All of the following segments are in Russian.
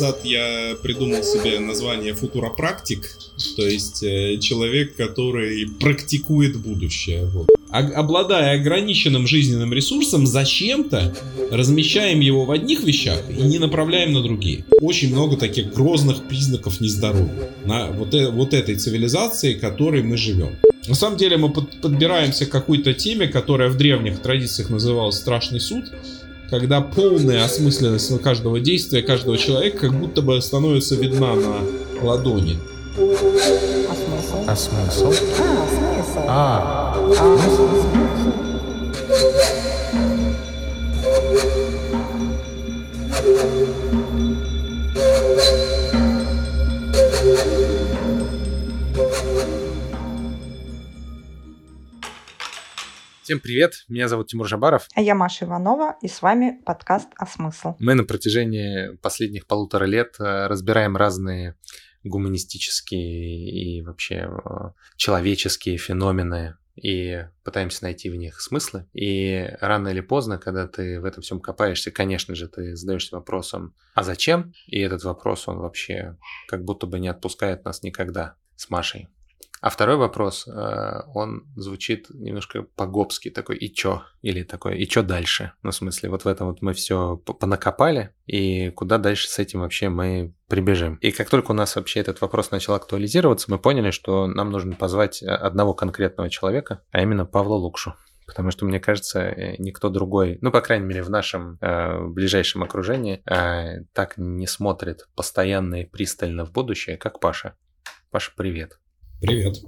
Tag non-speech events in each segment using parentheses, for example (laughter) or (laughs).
назад я придумал себе название футуропрактик, то есть э, человек, который практикует будущее. Вот. Обладая ограниченным жизненным ресурсом, зачем-то размещаем его в одних вещах и не направляем на другие. Очень много таких грозных признаков нездоровья на вот, э, вот этой цивилизации, в которой мы живем. На самом деле мы под, подбираемся к какой-то теме, которая в древних традициях называлась «Страшный суд», когда полная осмысленность каждого действия, каждого человека как будто бы становится видна на ладони. А смысл? А смысл? А, смысл? Всем привет, меня зовут Тимур Жабаров. А я Маша Иванова, и с вами подкаст «А смысл?». Мы на протяжении последних полутора лет э, разбираем разные гуманистические и вообще э, человеческие феномены и пытаемся найти в них смыслы. И рано или поздно, когда ты в этом всем копаешься, конечно же, ты задаешься вопросом, а зачем? И этот вопрос, он вообще как будто бы не отпускает нас никогда с Машей. А второй вопрос, э, он звучит немножко по-гопски, такой «и чё?» или такой «и чё дальше?» Ну, в смысле, вот в этом вот мы все понакопали, и куда дальше с этим вообще мы прибежим. И как только у нас вообще этот вопрос начал актуализироваться, мы поняли, что нам нужно позвать одного конкретного человека, а именно Павла Лукшу. Потому что, мне кажется, э, никто другой, ну, по крайней мере, в нашем э, ближайшем окружении, э, так не смотрит постоянно и пристально в будущее, как Паша. Паша, привет. Привет.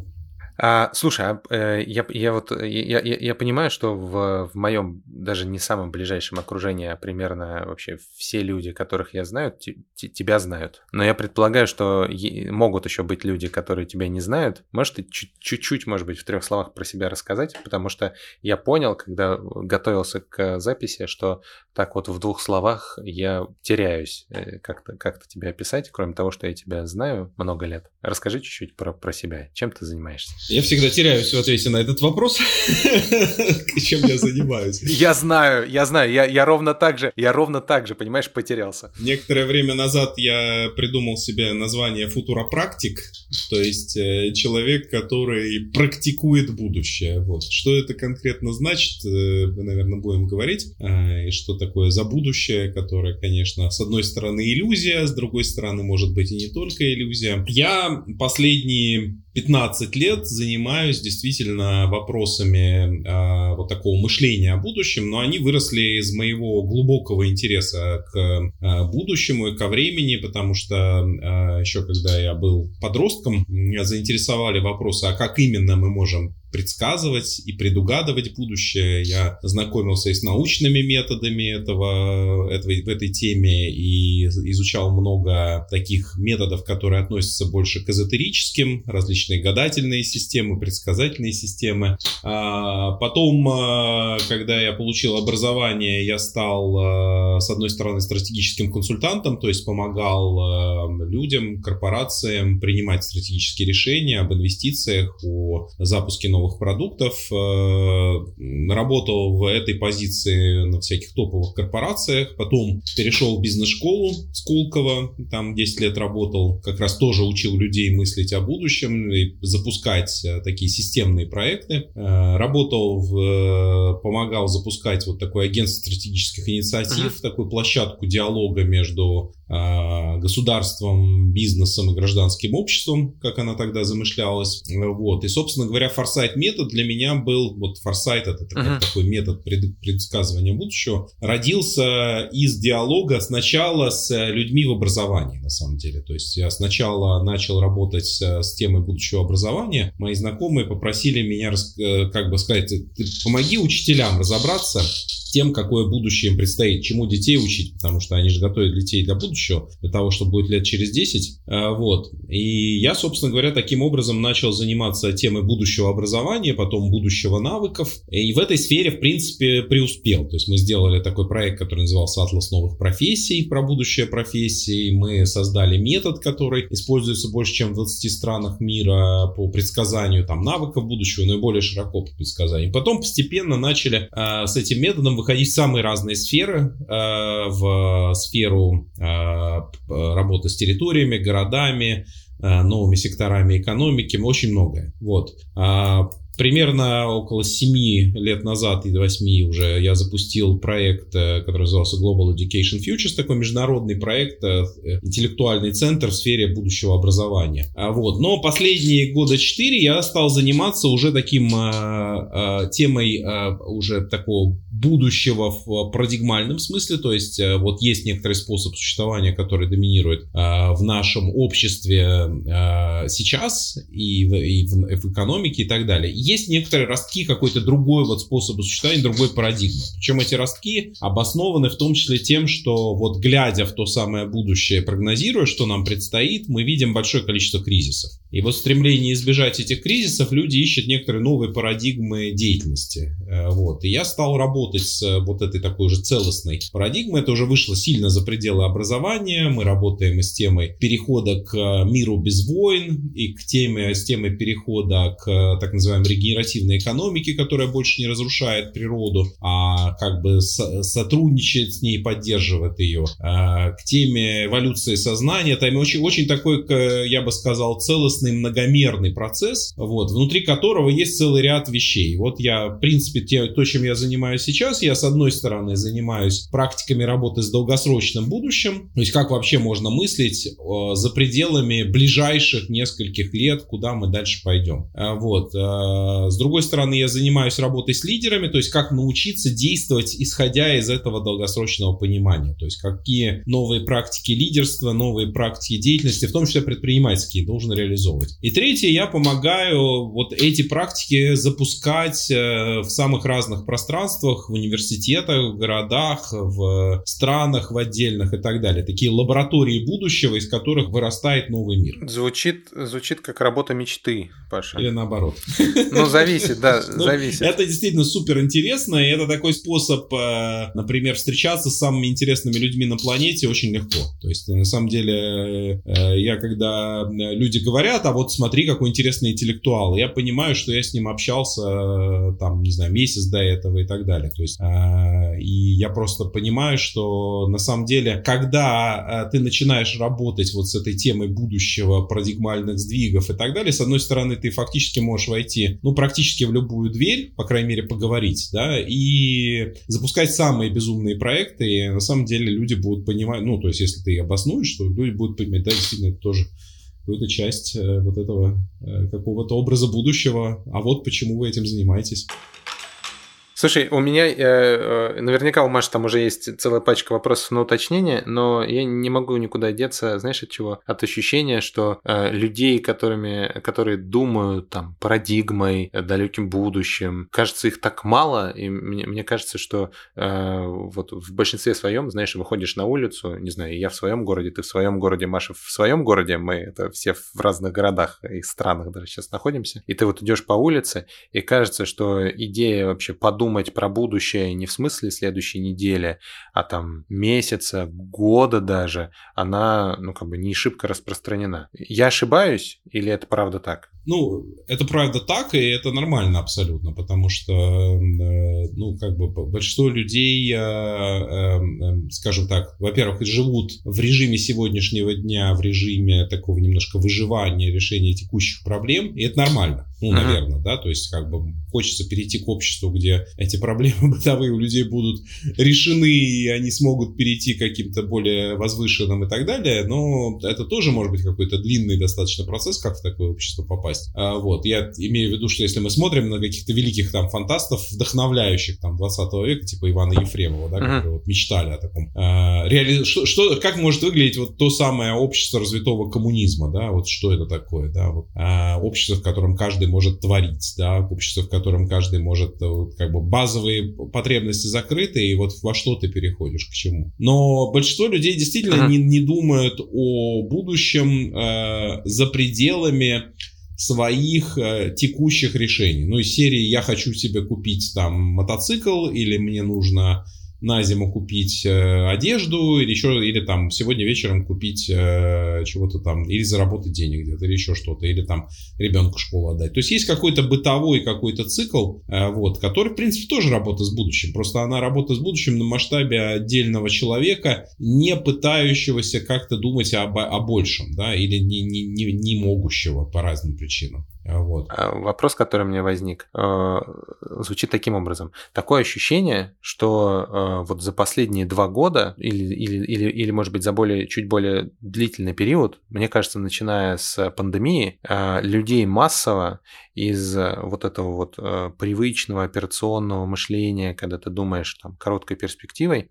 А, слушай, а, э, я, я вот я, я, я понимаю, что в, в моем даже не самом ближайшем окружении, а примерно вообще все люди, которых я знаю, т, т, тебя знают. Но я предполагаю, что могут еще быть люди, которые тебя не знают. Может, ты чуть-чуть, может быть, в трех словах про себя рассказать, потому что я понял, когда готовился к записи, что так вот в двух словах я теряюсь э, как-то как тебя описать, кроме того, что я тебя знаю много лет. Расскажи чуть-чуть про, про себя. Чем ты занимаешься? Я всегда теряюсь в ответе на этот вопрос. (laughs) Чем я занимаюсь? Я знаю, я знаю. Я, я ровно так же, я ровно так же, понимаешь, потерялся. Некоторое время назад я придумал себе название футуропрактик, то есть э, человек, который практикует будущее. Вот. Что это конкретно значит, э, мы, наверное, будем говорить. А, и что такое за будущее, которое, конечно, с одной стороны иллюзия, с другой стороны, может быть, и не только иллюзия. Я последние 15 лет занимаюсь действительно вопросами э, вот такого мышления о будущем, но они выросли из моего глубокого интереса к э, будущему и ко времени, потому что э, еще когда я был подростком, меня заинтересовали вопросы, а как именно мы можем предсказывать и предугадывать будущее. Я знакомился и с научными методами этого, этого, в этой теме и изучал много таких методов, которые относятся больше к эзотерическим, различные гадательные системы, предсказательные системы. А потом, а, когда я получил образование, я стал, а, с одной стороны, стратегическим консультантом, то есть помогал а, людям, корпорациям принимать стратегические решения об инвестициях, о запуске новых новых продуктов, э, работал в этой позиции на всяких топовых корпорациях, потом перешел в бизнес-школу Сколково, там 10 лет работал, как раз тоже учил людей мыслить о будущем и запускать э, такие системные проекты. Э, работал, в, помогал запускать вот такое агентство стратегических инициатив, uh-huh. такую площадку диалога между государством, бизнесом и гражданским обществом, как она тогда замышлялась. Вот. И, собственно говоря, Foresight метод для меня был, вот форсайт, это uh-huh. такой метод пред, предсказывания будущего, родился из диалога сначала с людьми в образовании, на самом деле. То есть я сначала начал работать с темой будущего образования, мои знакомые попросили меня, э, как бы сказать, помоги учителям разобраться тем, какое будущее им предстоит, чему детей учить, потому что они же готовят детей для будущего, для того, что будет лет через 10. А, вот. И я, собственно говоря, таким образом начал заниматься темой будущего образования, потом будущего навыков. И в этой сфере, в принципе, преуспел. То есть мы сделали такой проект, который назывался «Атлас новых профессий», про будущее профессии. Мы создали метод, который используется больше, чем в 20 странах мира по предсказанию там, навыков будущего, наиболее широко по предсказанию. Потом постепенно начали э, с этим методом выходить в самые разные сферы, э, в сферу э, работы с территориями, городами, э, новыми секторами экономики, очень многое. Вот. Примерно около 7 лет назад, и до 8 уже, я запустил проект, э, который назывался Global Education Futures, такой международный проект, э, интеллектуальный центр в сфере будущего образования. А вот. Но последние года 4 я стал заниматься уже таким э, темой уже такого будущего в парадигмальном смысле, то есть вот есть некоторый способ существования, который доминирует в нашем обществе сейчас и в экономике и так далее есть некоторые ростки какой-то другой вот способа существования, другой парадигмы. Причем эти ростки обоснованы в том числе тем, что вот глядя в то самое будущее, прогнозируя, что нам предстоит, мы видим большое количество кризисов. И вот стремление избежать этих кризисов люди ищут некоторые новые парадигмы деятельности. Э, вот. И я стал работать с э, вот этой такой же целостной парадигмой. Это уже вышло сильно за пределы образования. Мы работаем и с темой перехода к э, миру без войн и к теме, с темой перехода к так называемой регенеративной экономике, которая больше не разрушает природу, а как бы сотрудничает с ней, поддерживает ее. К теме эволюции сознания. Там очень, очень такой, я бы сказал, целостный многомерный процесс, вот, внутри которого есть целый ряд вещей. Вот я, в принципе, те, то, чем я занимаюсь сейчас, я с одной стороны занимаюсь практиками работы с долгосрочным будущим, то есть как вообще можно мыслить за пределами ближайших нескольких лет, куда мы дальше пойдем. Э, вот. Э, с другой стороны, я занимаюсь работой с лидерами, то есть как научиться действовать, исходя из этого долгосрочного понимания, то есть какие новые практики лидерства, новые практики деятельности, в том числе предпринимательские, должен реализовывать реализовывать. И третье, я помогаю вот эти практики запускать э, в самых разных пространствах, в университетах, в городах, в странах, в отдельных и так далее. Такие лаборатории будущего, из которых вырастает новый мир. Звучит, звучит как работа мечты, Паша. Или наоборот. (laughs) Ну, зависит, да, (laughs) ну, зависит. Это действительно супер интересно, и это такой способ, э, например, встречаться с самыми интересными людьми на планете очень легко. То есть, на самом деле, э, я когда люди говорят, а вот смотри, какой интересный интеллектуал. Я понимаю, что я с ним общался, э, там, не знаю, месяц до этого и так далее. То есть, э, и я просто понимаю, что на самом деле, когда э, ты начинаешь работать вот с этой темой будущего, парадигмальных сдвигов и так далее, с одной стороны, ты фактически можешь войти, ну, практически в любую дверь, по крайней мере, поговорить, да, и запускать самые безумные проекты, и на самом деле люди будут понимать, ну, то есть, если ты обоснуешь, что люди будут понимать, да, действительно, это тоже какую-то часть э, вот этого э, какого-то образа будущего, а вот почему вы этим занимаетесь. Слушай, у меня, э, э, наверняка у Маши там уже есть целая пачка вопросов на уточнение, но я не могу никуда деться, знаешь, от чего? От ощущения, что э, людей, которыми, которые думают там парадигмой, э, далеким будущим, кажется, их так мало, и мне, мне кажется, что э, вот в большинстве своем, знаешь, выходишь на улицу, не знаю, я в своем городе, ты в своем городе, Маша в своем городе, мы это все в разных городах и странах даже сейчас находимся, и ты вот идешь по улице, и кажется, что идея вообще подумать думать про будущее не в смысле следующей недели, а там месяца, года даже, она, ну, как бы не шибко распространена. Я ошибаюсь или это правда так? Ну, это правда так, и это нормально абсолютно, потому что, э, ну, как бы большинство людей, э, э, скажем так, во-первых, живут в режиме сегодняшнего дня, в режиме такого немножко выживания, решения текущих проблем, и это нормально, ну, uh-huh. наверное, да, то есть как бы хочется перейти к обществу, где эти проблемы (laughs) бытовые у людей будут решены, и они смогут перейти к каким-то более возвышенным и так далее, но это тоже может быть какой-то длинный достаточно процесс, как в такое общество попасть попасть. А, вот, я имею в виду, что если мы смотрим на каких-то великих там фантастов, вдохновляющих там 20 века, типа Ивана Ефремова, да, uh-huh. которые вот мечтали о таком. А, реали... что, что, как может выглядеть вот то самое общество развитого коммунизма, да, вот что это такое, да, вот, а, общество, в котором каждый может творить, да, общество, в котором каждый может, э, вот, как бы базовые потребности закрыты, и вот во что ты переходишь, к чему. Но большинство людей действительно uh-huh. не, не думают о будущем э, за пределами своих э, текущих решений. Ну, из серии «Я хочу себе купить там мотоцикл» или «Мне нужно на зиму купить э, одежду, или еще, или там сегодня вечером купить э, чего-то там, или заработать денег где-то, или еще что-то, или там ребенку школу отдать. То есть есть какой-то бытовой какой-то цикл, э, вот, который, в принципе, тоже работа с будущим. Просто она работа с будущим на масштабе отдельного человека, не пытающегося как-то думать об, о большем, да, или не, не, не, не могущего по разным причинам. Вот. А вопрос, который мне возник, э, звучит таким образом. Такое ощущение, что э, вот за последние два года или, или, или, или может быть, за более, чуть более длительный период, мне кажется, начиная с пандемии, э, людей массово из вот этого вот привычного операционного мышления, когда ты думаешь там короткой перспективой,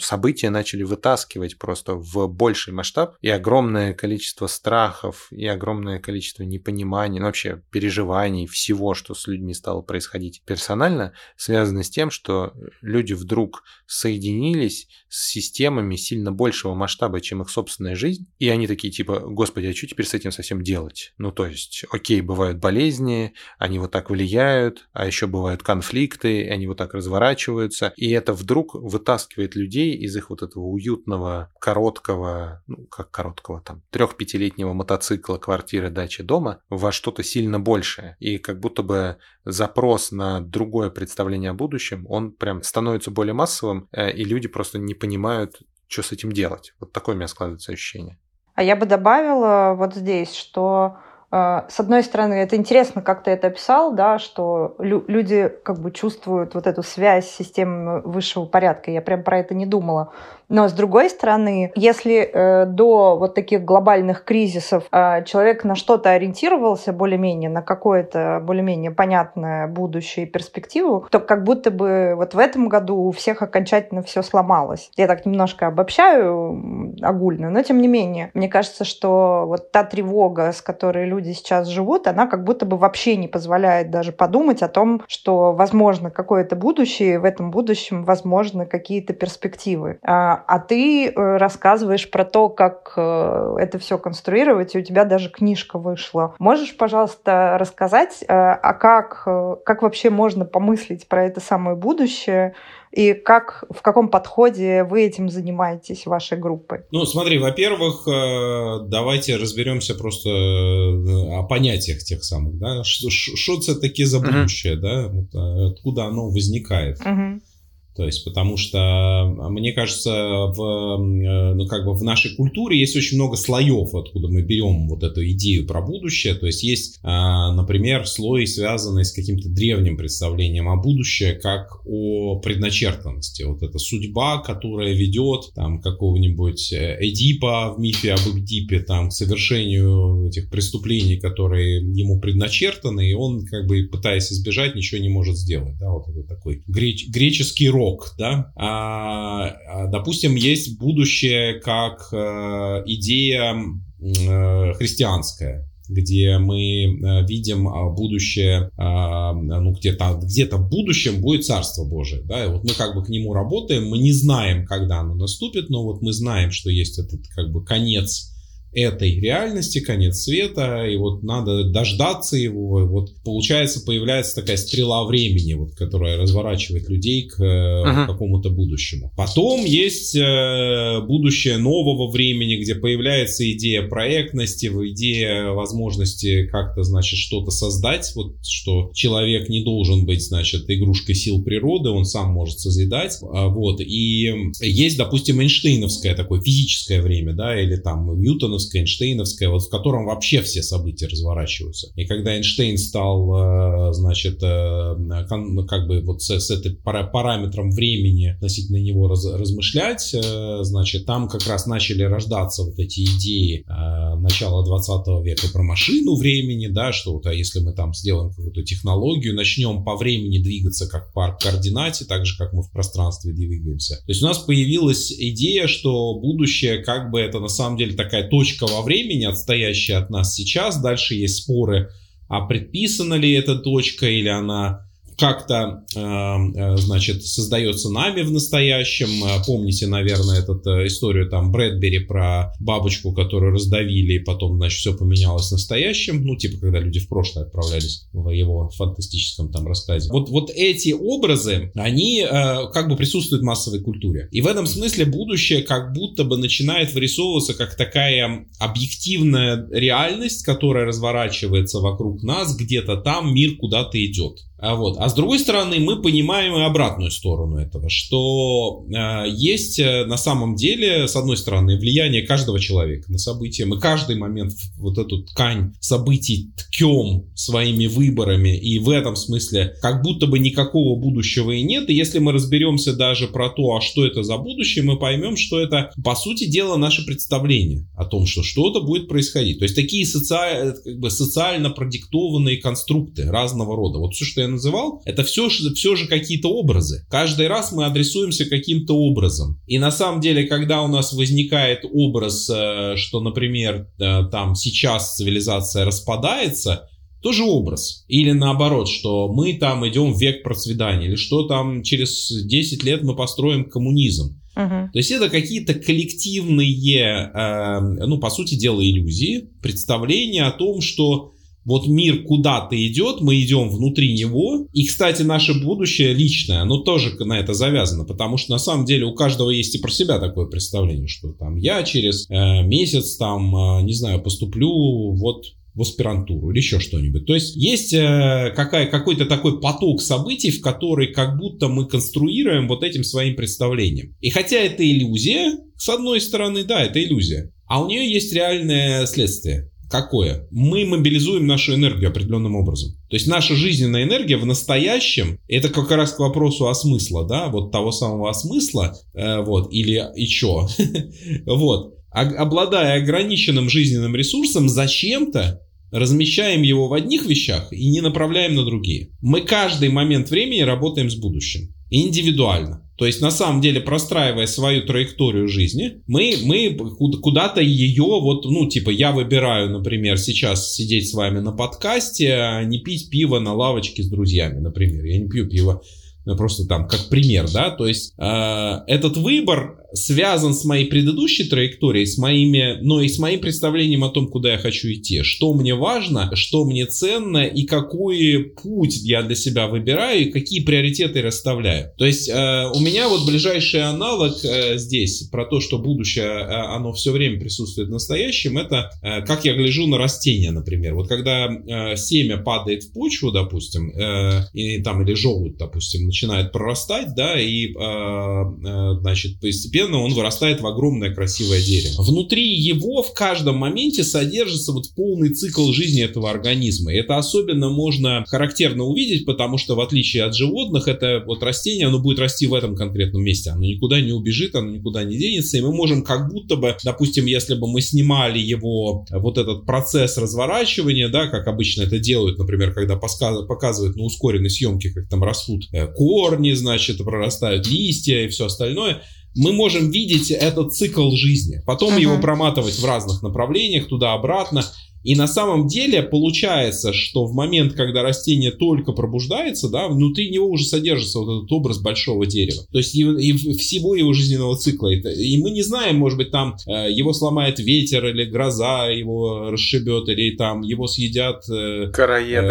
события начали вытаскивать просто в больший масштаб, и огромное количество страхов, и огромное количество непонимания переживаний, ну, вообще переживаний, всего, что с людьми стало происходить персонально, связано с тем, что люди вдруг соединились с системами сильно большего масштаба, чем их собственная жизнь, и они такие типа, господи, а что теперь с этим совсем делать? Ну, то есть, окей, бывают болезни, они вот так влияют, а еще бывают конфликты, они вот так разворачиваются, и это вдруг вытаскивает людей из их вот этого уютного, короткого, ну, как короткого, там, трех-пятилетнего мотоцикла, квартиры, дачи, дома во что-то сильно большее. И как будто бы запрос на другое представление о будущем, он прям становится более массовым, э, и люди просто не понимают, что с этим делать. Вот такое у меня складывается ощущение. А я бы добавила вот здесь, что э, с одной стороны, это интересно, как ты это описал, да, что лю- люди как бы чувствуют вот эту связь с системой высшего порядка. Я прям про это не думала. Но с другой стороны, если э, до вот таких глобальных кризисов э, человек на что-то ориентировался более-менее, на какое-то более-менее понятное будущее и перспективу, то как будто бы вот в этом году у всех окончательно все сломалось. Я так немножко обобщаю огульно, но тем не менее, мне кажется, что вот та тревога, с которой люди сейчас живут, она как будто бы вообще не позволяет даже подумать о том, что возможно какое-то будущее, и в этом будущем возможны какие-то перспективы. А, а ты э, рассказываешь про то, как э, это все конструировать, и у тебя даже книжка вышла. Можешь, пожалуйста, рассказать, э, а как, как вообще можно помыслить про это самое будущее, и как, в каком подходе вы этим занимаетесь, вашей группой? Ну, смотри, во-первых, давайте разберемся просто о понятиях тех самых, да, что, что это таки за будущее, uh-huh. да, откуда оно возникает. Uh-huh. То есть, потому что, мне кажется, в, э, ну, как бы в нашей культуре есть очень много слоев, откуда мы берем вот эту идею про будущее. То есть, есть, а, например, слой, связанный с каким-то древним представлением о будущем, как о предначертанности. Вот эта судьба, которая ведет там какого-нибудь э, Эдипа в мифе об Эдипе там, к совершению этих преступлений, которые ему предначертаны, и он, как бы, пытаясь избежать, ничего не может сделать. Да, вот это такой греч- греческий род рок, да, а, а, допустим, есть будущее как э, идея э, христианская, где мы э, видим а, будущее, а, ну, где-то где в будущем будет Царство Божие, да, и вот мы как бы к нему работаем, мы не знаем, когда оно наступит, но вот мы знаем, что есть этот как бы конец этой реальности, конец света, и вот надо дождаться его. Вот получается, появляется такая стрела времени, вот, которая разворачивает людей к uh-huh. какому-то будущему. Потом есть э, будущее нового времени, где появляется идея проектности, идея возможности как-то, значит, что-то создать, вот, что человек не должен быть, значит, игрушкой сил природы, он сам может созидать, а, вот, и есть, допустим, Эйнштейновское такое физическое время, да, или там Ньютоновское Ньютоновское, Эйнштейновское, вот в котором вообще все события разворачиваются. И когда Эйнштейн стал, э, значит, э, как бы вот с, с этим параметром времени относительно него раз, размышлять, э, значит, там как раз начали рождаться вот эти идеи начала 20 века про машину времени, да, что вот, а если мы там сделаем какую-то технологию, начнем по времени двигаться как пар координате, так же, как мы в пространстве двигаемся. То есть у нас появилась идея, что будущее как бы это на самом деле такая точка точка во времени, отстоящая от нас сейчас. Дальше есть споры, а предписана ли эта точка или она как-то, значит, создается нами в настоящем. Помните, наверное, эту историю там Брэдбери про бабочку, которую раздавили, и потом, значит, все поменялось в настоящем. Ну, типа, когда люди в прошлое отправлялись в его фантастическом там рассказе. Вот, вот эти образы, они как бы присутствуют в массовой культуре. И в этом смысле будущее как будто бы начинает вырисовываться как такая объективная реальность, которая разворачивается вокруг нас, где-то там мир куда-то идет. А, вот. а с другой стороны, мы понимаем и обратную сторону этого, что э, есть э, на самом деле, с одной стороны, влияние каждого человека на события. Мы каждый момент вот эту ткань событий ткем своими выборами, и в этом смысле как будто бы никакого будущего и нет. И если мы разберемся даже про то, а что это за будущее, мы поймем, что это, по сути дела, наше представление о том, что что-то будет происходить. То есть такие соци... как бы социально продиктованные конструкты разного рода. Вот все, что я называл, это все, все же какие-то образы. Каждый раз мы адресуемся каким-то образом. И на самом деле, когда у нас возникает образ, э, что, например, э, там сейчас цивилизация распадается, тоже образ. Или наоборот, что мы там идем в век процветания, или что там через 10 лет мы построим коммунизм. Uh-huh. То есть это какие-то коллективные, э, ну, по сути дела, иллюзии, представления о том, что вот мир куда-то идет, мы идем внутри него. И, кстати, наше будущее личное, оно тоже на это завязано, потому что на самом деле у каждого есть и про себя такое представление, что там я через э, месяц там, э, не знаю, поступлю вот в аспирантуру или еще что-нибудь. То есть есть э, какая, какой-то такой поток событий, в который как будто мы конструируем вот этим своим представлением. И хотя это иллюзия, с одной стороны, да, это иллюзия, а у нее есть реальное следствие. Какое? Мы мобилизуем нашу энергию определенным образом. То есть наша жизненная энергия в настоящем, это как раз к вопросу о смысла, да, вот того самого смысла, э, вот, или и чё, (laughs) вот, обладая ограниченным жизненным ресурсом, зачем-то размещаем его в одних вещах и не направляем на другие. Мы каждый момент времени работаем с будущим. Индивидуально. То есть, на самом деле, простраивая свою траекторию жизни, мы, мы куда-то ее, вот, ну, типа, я выбираю, например, сейчас сидеть с вами на подкасте, а не пить пиво на лавочке с друзьями, например. Я не пью пиво ну, просто там как пример, да, то есть э, этот выбор связан с моей предыдущей траекторией, с моими, но и с моим представлением о том, куда я хочу идти, что мне важно, что мне ценно и какой путь я для себя выбираю и какие приоритеты расставляю. То есть э, у меня вот ближайший аналог э, здесь про то, что будущее, э, оно все время присутствует в настоящем, это э, как я гляжу на растения, например. Вот когда э, семя падает в почву, допустим, э, и там или желудь, допустим, начинает прорастать, да, и, э, э, значит, постепенно он вырастает в огромное красивое дерево. Внутри его в каждом моменте содержится вот полный цикл жизни этого организма. И это особенно можно характерно увидеть, потому что в отличие от животных, это вот растение, оно будет расти в этом конкретном месте. Оно никуда не убежит, оно никуда не денется, и мы можем как будто бы, допустим, если бы мы снимали его, вот этот процесс разворачивания, да, как обычно это делают, например, когда показывают на ускоренной съемке, как там растут э, корни, значит, прорастают листья и все остальное, мы можем видеть этот цикл жизни, потом uh-huh. его проматывать в разных направлениях туда-обратно, и на самом деле получается, что в момент, когда растение только пробуждается, да, внутри него уже содержится вот этот образ большого дерева. То есть и, и всего его жизненного цикла. И мы не знаем, может быть, там э, его сломает ветер или гроза его расшибет, или там его съедят э,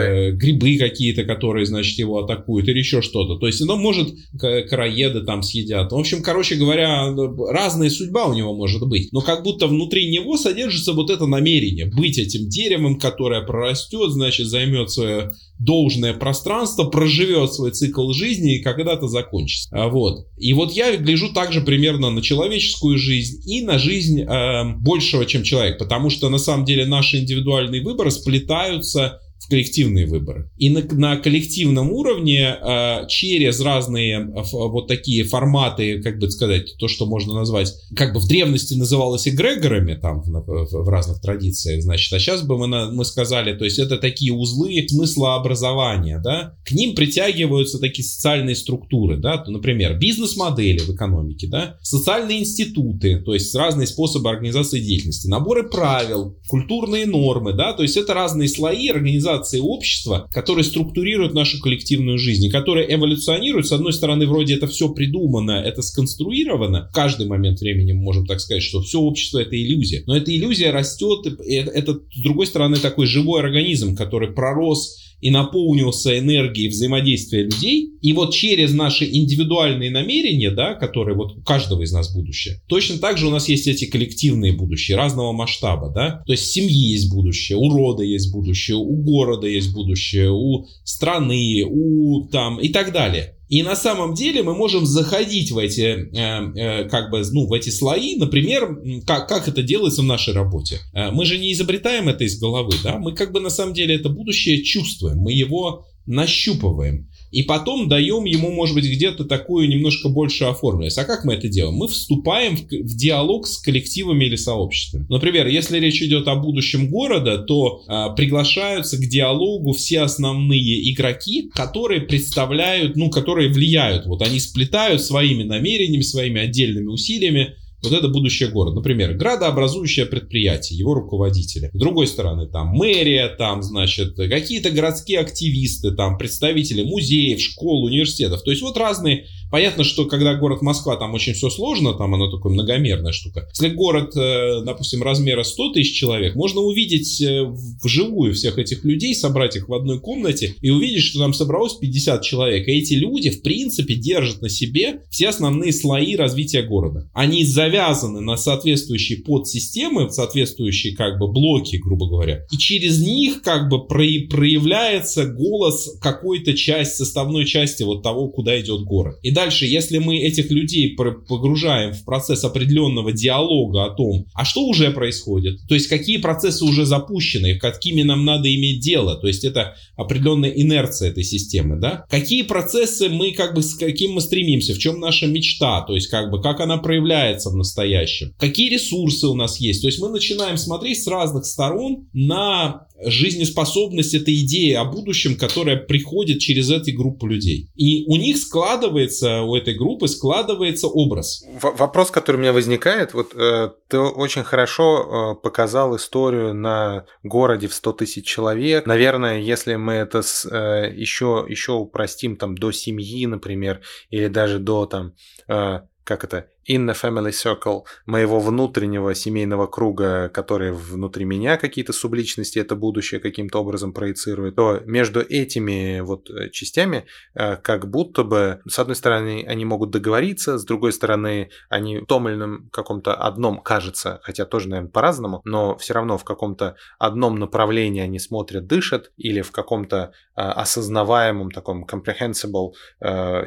Э, грибы какие-то, которые, значит, его атакуют, или еще что-то. То есть оно может караеды там съедят. В общем, короче говоря, разная судьба у него может быть. Но как будто внутри него содержится вот это намерение быть этим этим деревом, которое прорастет, значит, займет свое должное пространство, проживет свой цикл жизни и когда-то закончится. А, вот. И вот я гляжу также примерно на человеческую жизнь и на жизнь э, большего, чем человек, потому что на самом деле наши индивидуальные выборы сплетаются в коллективные выборы. И на, на коллективном уровне э, через разные э, вот такие форматы, как бы сказать, то, что можно назвать, как бы в древности называлось эгрегорами, там в, в, разных традициях, значит, а сейчас бы мы, мы сказали, то есть это такие узлы смысла образования, да, к ним притягиваются такие социальные структуры, да, например, бизнес-модели в экономике, да, социальные институты, то есть разные способы организации деятельности, наборы правил, культурные нормы, да, то есть это разные слои организации организации общества, которые структурируют нашу коллективную жизнь, и которые эволюционируют. С одной стороны, вроде это все придумано, это сконструировано. В каждый момент времени мы можем так сказать, что все общество это иллюзия. Но эта иллюзия растет, и это, с другой стороны, такой живой организм, который пророс и наполнился энергией взаимодействия людей, и вот через наши индивидуальные намерения, да, которые вот у каждого из нас будущее, точно так же у нас есть эти коллективные будущие разного масштаба, да, то есть семьи есть будущее, у рода есть будущее, у города есть будущее, у страны, у там и так далее. И на самом деле мы можем заходить в эти, э, э, как бы, ну, в эти слои, например, как, как это делается в нашей работе. Э, мы же не изобретаем это из головы, да, мы как бы на самом деле это будущее чувствуем, мы его нащупываем и потом даем ему, может быть, где-то такую немножко большую оформленность. А как мы это делаем? Мы вступаем в, в диалог с коллективами или сообществами. Например, если речь идет о будущем города, то а, приглашаются к диалогу все основные игроки, которые представляют, ну, которые влияют. Вот они сплетают своими намерениями, своими отдельными усилиями вот это будущее города. Например, градообразующее предприятие, его руководители. С другой стороны, там мэрия, там, значит, какие-то городские активисты, там представители музеев, школ, университетов. То есть вот разные Понятно, что когда город Москва, там очень все сложно, там оно такое многомерная штука. Если город, э, допустим, размера 100 тысяч человек, можно увидеть э, вживую всех этих людей, собрать их в одной комнате и увидеть, что там собралось 50 человек. И эти люди, в принципе, держат на себе все основные слои развития города. Они завязаны на соответствующие подсистемы, соответствующие как бы блоки, грубо говоря. И через них как бы проявляется голос какой-то части, составной части вот того, куда идет город. И дальше, если мы этих людей погружаем в процесс определенного диалога о том, а что уже происходит, то есть какие процессы уже запущены, какими нам надо иметь дело, то есть это определенная инерция этой системы, да, какие процессы мы как бы, с каким мы стремимся, в чем наша мечта, то есть как бы, как она проявляется в настоящем, какие ресурсы у нас есть, то есть мы начинаем смотреть с разных сторон на жизнеспособность этой идеи о будущем, которая приходит через эту группу людей. И у них складывается, у этой группы складывается образ. В- вопрос, который у меня возникает, вот э, ты очень хорошо э, показал историю на городе в 100 тысяч человек. Наверное, если мы это с, э, еще, еще упростим там до семьи, например, или даже до там э, как это, in the family circle моего внутреннего семейного круга, который внутри меня какие-то субличности, это будущее каким-то образом проецирует, то между этими вот э, частями э, как будто бы, с одной стороны, они могут договориться, с другой стороны, они в том или ином каком-то одном, кажется, хотя тоже, наверное, по-разному, но все равно в каком-то одном направлении они смотрят, дышат, или в каком-то э, осознаваемом таком comprehensible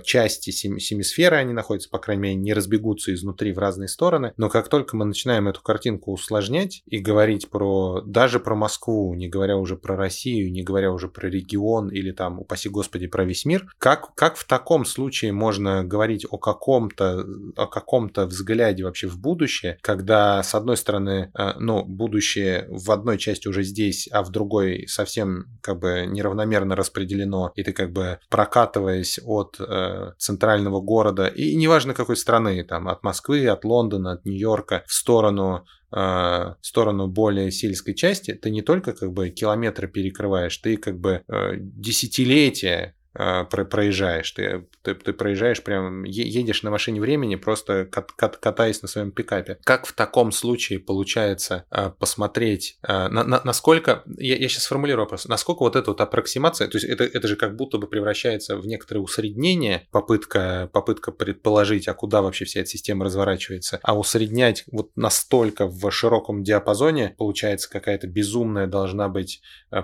части семисферы они находятся, по крайней мере, не разбегутся двигаются изнутри в разные стороны, но как только мы начинаем эту картинку усложнять и говорить про даже про Москву, не говоря уже про Россию, не говоря уже про регион или там, упаси господи, про весь мир, как, как в таком случае можно говорить о каком-то о каком-то взгляде вообще в будущее, когда с одной стороны, э, ну, будущее в одной части уже здесь, а в другой совсем как бы неравномерно распределено, и ты как бы прокатываясь от э, центрального города, и неважно какой страны, там, от Москвы, от Лондона, от Нью-Йорка в сторону э, в сторону более сельской части, ты не только как бы километры перекрываешь, ты как бы э, десятилетия проезжаешь. Ты, ты, ты проезжаешь прям, едешь на машине времени, просто кат, кат, катаясь на своем пикапе. Как в таком случае получается э, посмотреть, э, на, на, насколько, я, я сейчас сформулирую вопрос, насколько вот эта вот аппроксимация, то есть это, это же как будто бы превращается в некоторое усреднение, попытка, попытка предположить, а куда вообще вся эта система разворачивается, а усреднять вот настолько в широком диапазоне, получается какая-то безумная должна быть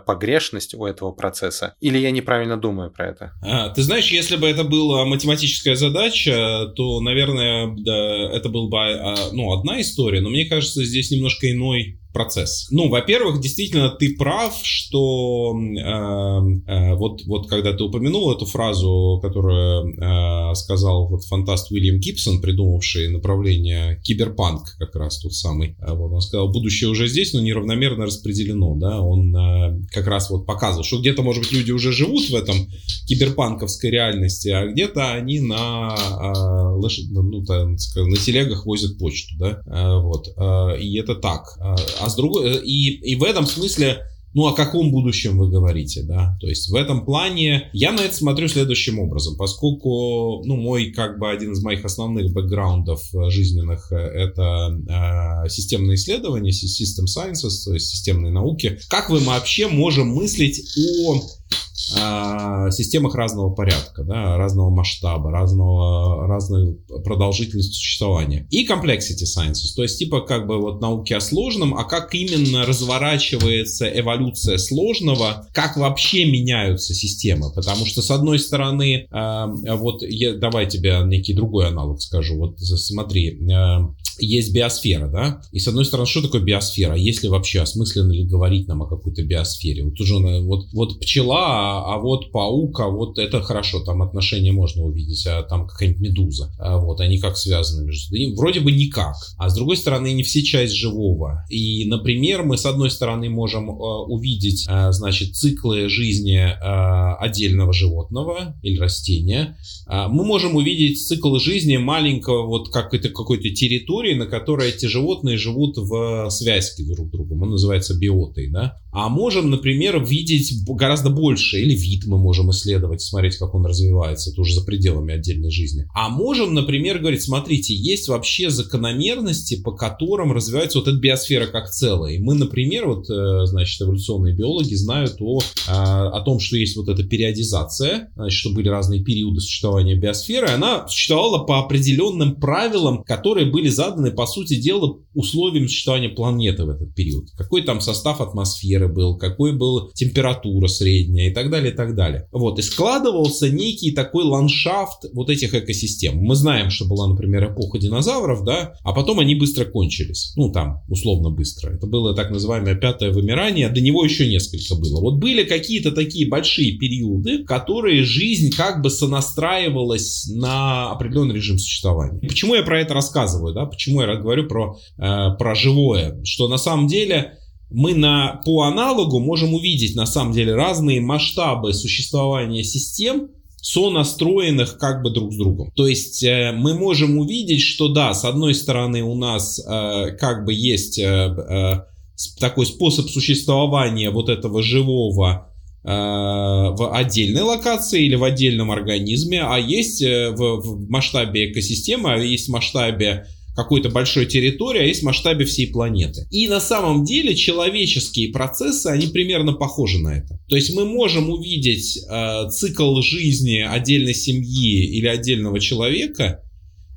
погрешность у этого процесса. Или я неправильно думаю про это? Это? А, ты знаешь, если бы это была математическая задача, то, наверное, да, это был бы а, ну, одна история, но мне кажется, здесь немножко иной процесс. Ну, во-первых, действительно, ты прав, что э, э, вот, вот когда ты упомянул эту фразу, которую э, сказал вот фантаст Уильям Гибсон, придумавший направление киберпанк, как раз тот самый, э, вот он сказал, будущее уже здесь, но неравномерно распределено, да, он э, как раз вот показывал, что где-то, может быть, люди уже живут в этом киберпанковской реальности, а где-то они на, э, лош... ну, там, на телегах возят почту, да, э, вот, э, и это так. А с другой, э, и, и в этом смысле Ну, о каком будущем вы говорите, да? То есть в этом плане я на это смотрю следующим образом, поскольку, ну, мой, как бы, один из моих основных бэкграундов э, жизненных э, это э, системные исследования, system sciences, то есть системные науки. Как вы вообще можем мыслить о системах разного порядка, да, разного масштаба, разного, разной продолжительности существования. И complexity sciences, то есть типа как бы вот науки о сложном, а как именно разворачивается эволюция сложного, как вообще меняются системы. Потому что с одной стороны, э, вот я, давай тебе некий другой аналог скажу. Вот смотри, э, есть биосфера, да? И с одной стороны, что такое биосфера? Есть ли вообще осмысленно ли говорить нам о какой-то биосфере? Вот уже вот, вот пчела, а, а вот паук, а вот это хорошо, там отношения можно увидеть, а там какая-нибудь медуза. А вот они как связаны между собой? Вроде бы никак. А с другой стороны, не все часть живого. И, например, мы с одной стороны можем э, увидеть, э, значит, циклы жизни э, отдельного животного или растения. Э, мы можем увидеть циклы жизни маленького вот как это какой-то территории, территории, на которой эти животные живут в связке друг с другом. Он называется биотой, да. А можем, например, видеть гораздо больше, или вид мы можем исследовать, смотреть, как он развивается, это уже за пределами отдельной жизни. А можем, например, говорить, смотрите, есть вообще закономерности, по которым развивается вот эта биосфера как целая. И мы, например, вот, э, значит, эволюционные биологи знают о, а, о том, что есть вот эта периодизация, значит, что были разные периоды существования биосферы, она существовала по определенным правилам, которые были заданы, по сути дела, условиям существования планеты в этот период. Какой там состав атмосферы, был, какой была температура средняя и так далее, и так далее. Вот, и складывался некий такой ландшафт вот этих экосистем. Мы знаем, что была, например, эпоха динозавров, да, а потом они быстро кончились. Ну, там, условно быстро. Это было так называемое пятое вымирание, до него еще несколько было. Вот были какие-то такие большие периоды, которые жизнь как бы сонастраивалась на определенный режим существования. Почему я про это рассказываю, да? Почему я говорю про, э, про живое? Что на самом деле мы на, по аналогу можем увидеть на самом деле разные масштабы существования систем, сонастроенных как бы друг с другом. То есть э, мы можем увидеть, что да, с одной стороны у нас э, как бы есть э, э, такой способ существования вот этого живого э, в отдельной локации или в отдельном организме, а есть в, в масштабе экосистемы, а есть в масштабе какой-то большой территории, а есть в масштабе всей планеты. И на самом деле человеческие процессы, они примерно похожи на это. То есть мы можем увидеть э, цикл жизни отдельной семьи или отдельного человека,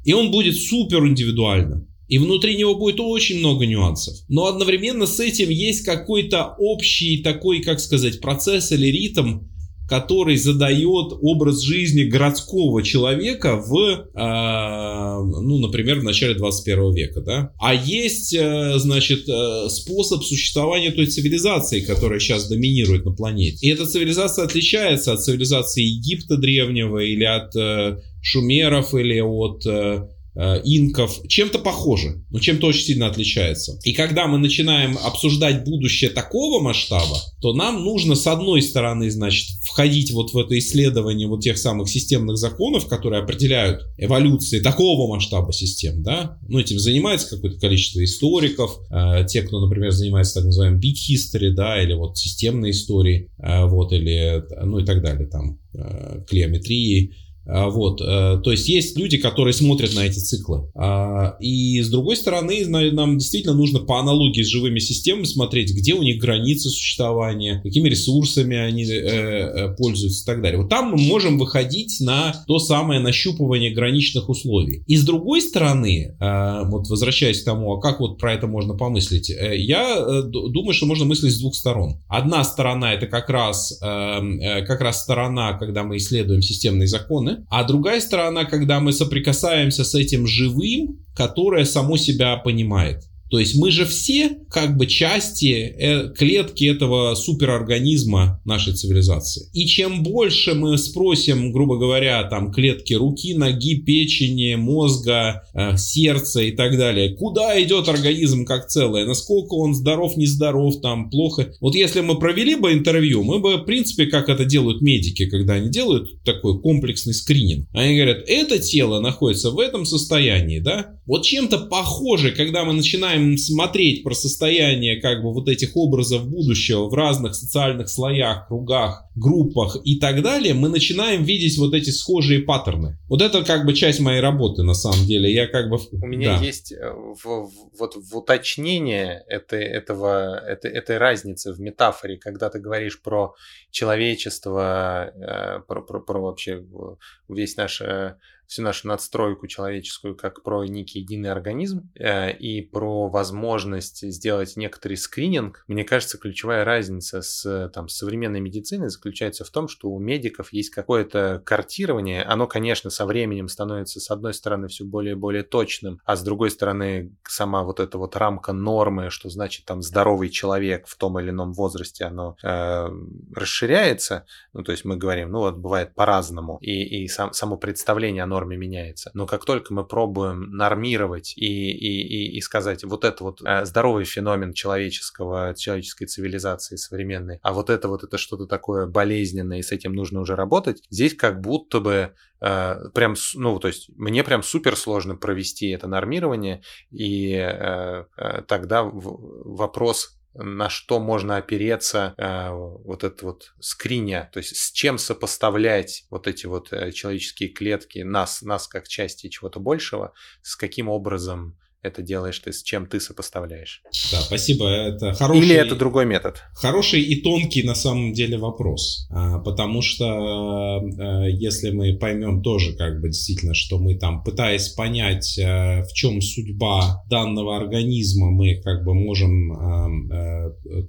и он будет супер индивидуальным. И внутри него будет очень много нюансов. Но одновременно с этим есть какой-то общий такой, как сказать, процесс или ритм, который задает образ жизни городского человека в, э, ну, например, в начале 21 века, да. А есть, э, значит, э, способ существования той цивилизации, которая сейчас доминирует на планете. И эта цивилизация отличается от цивилизации Египта древнего или от э, шумеров или от э, инков, чем-то похожи, но чем-то очень сильно отличается. И когда мы начинаем обсуждать будущее такого масштаба, то нам нужно с одной стороны, значит, входить вот в это исследование вот тех самых системных законов, которые определяют эволюции такого масштаба систем, да, ну, этим занимается какое-то количество историков, э, те, кто, например, занимается так называемым big history, да, или вот системной историей, э, вот, или, ну, и так далее, там, э, клеометрией, а, вот, э, то есть есть люди, которые смотрят на эти циклы. А, и с другой стороны, нам действительно нужно по аналогии с живыми системами смотреть, где у них границы существования, какими ресурсами они э, э, пользуются и так далее. Вот там мы можем выходить на то самое нащупывание граничных условий. И с другой стороны, вот возвращаясь к тому, а как вот про это можно помыслить, я думаю, что можно мыслить с двух сторон. Одна сторона это как раз, как раз сторона, когда мы исследуем системные законы, а другая сторона, когда мы соприкасаемся с этим живым, которое само себя понимает. То есть мы же все как бы части э, клетки этого суперорганизма нашей цивилизации. И чем больше мы спросим, грубо говоря, там клетки руки, ноги, печени, мозга, э, сердца и так далее, куда идет организм как целое, насколько он здоров, нездоров, там плохо. Вот если мы провели бы интервью, мы бы, в принципе, как это делают медики, когда они делают такой комплексный скрининг, они говорят, это тело находится в этом состоянии, да? Вот чем-то похоже, когда мы начинаем начинаем смотреть про состояние как бы вот этих образов будущего в разных социальных слоях, кругах, группах и так далее, мы начинаем видеть вот эти схожие паттерны. Вот это как бы часть моей работы на самом деле. Я как бы... У меня да. есть э, в, вот в уточнение это, этого, это, этой разницы в метафоре, когда ты говоришь про человечество, э, про, про, про вообще весь наш э, всю нашу надстройку человеческую как про некий единый организм э, и про возможность сделать некоторый скрининг, мне кажется, ключевая разница с там, современной медициной заключается в том, что у медиков есть какое-то картирование. Оно, конечно, со временем становится, с одной стороны, все более и более точным, а с другой стороны, сама вот эта вот рамка нормы, что значит там здоровый человек в том или ином возрасте, оно э, расширяется. Ну, то есть мы говорим, ну вот бывает по-разному. И, и сам, само представление, оно норме меняется. Но как только мы пробуем нормировать и, и, и, и сказать, вот это вот э, здоровый феномен человеческого, человеческой цивилизации современной, а вот это вот это что-то такое болезненное, и с этим нужно уже работать, здесь как будто бы э, прям, ну, то есть мне прям супер сложно провести это нормирование, и э, тогда вопрос на что можно опереться э, вот это вот скриня, то есть с чем сопоставлять вот эти вот э, человеческие клетки, нас, нас как части чего-то большего, с каким образом это делаешь ты, с чем ты сопоставляешь. Да, спасибо. Это хороший, Или это другой метод? Хороший и тонкий на самом деле вопрос. А, потому что а, если мы поймем тоже как бы действительно, что мы там, пытаясь понять, а, в чем судьба данного организма, мы как бы можем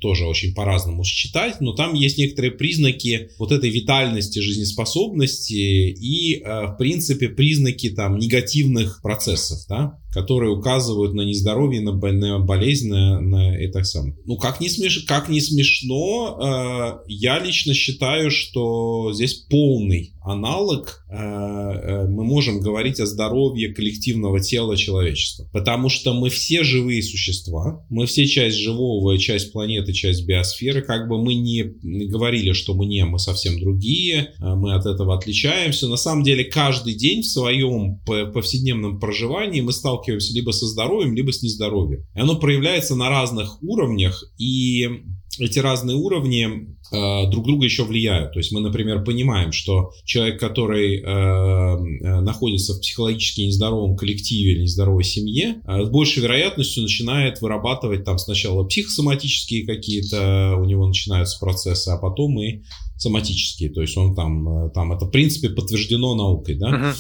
тоже очень по-разному считать, но там есть некоторые признаки вот этой витальности, жизнеспособности и, в принципе, признаки там негативных процессов, да, которые указывают на нездоровье, на, на болезнь, на, на это самое. Ну, как не, смеш... как не смешно, э, я лично считаю, что здесь полный аналог, э, э, мы можем говорить о здоровье коллективного тела человечества. Потому что мы все живые существа, мы все часть живого, часть планеты, часть биосферы. Как бы мы не говорили, что мы не, мы совсем другие, э, мы от этого отличаемся. На самом деле каждый день в своем повседневном проживании мы сталкиваемся либо со здоровьем, либо с нездоровьем. И оно проявляется на разных уровнях, и эти разные уровни э, друг друга еще влияют. То есть мы, например, понимаем, что человек, который э, э, находится в психологически нездоровом коллективе или нездоровой семье, э, с большей вероятностью начинает вырабатывать там сначала психосоматические какие-то, у него начинаются процессы, а потом и соматические. То есть он там, э, там это в принципе подтверждено наукой, да. Uh-huh.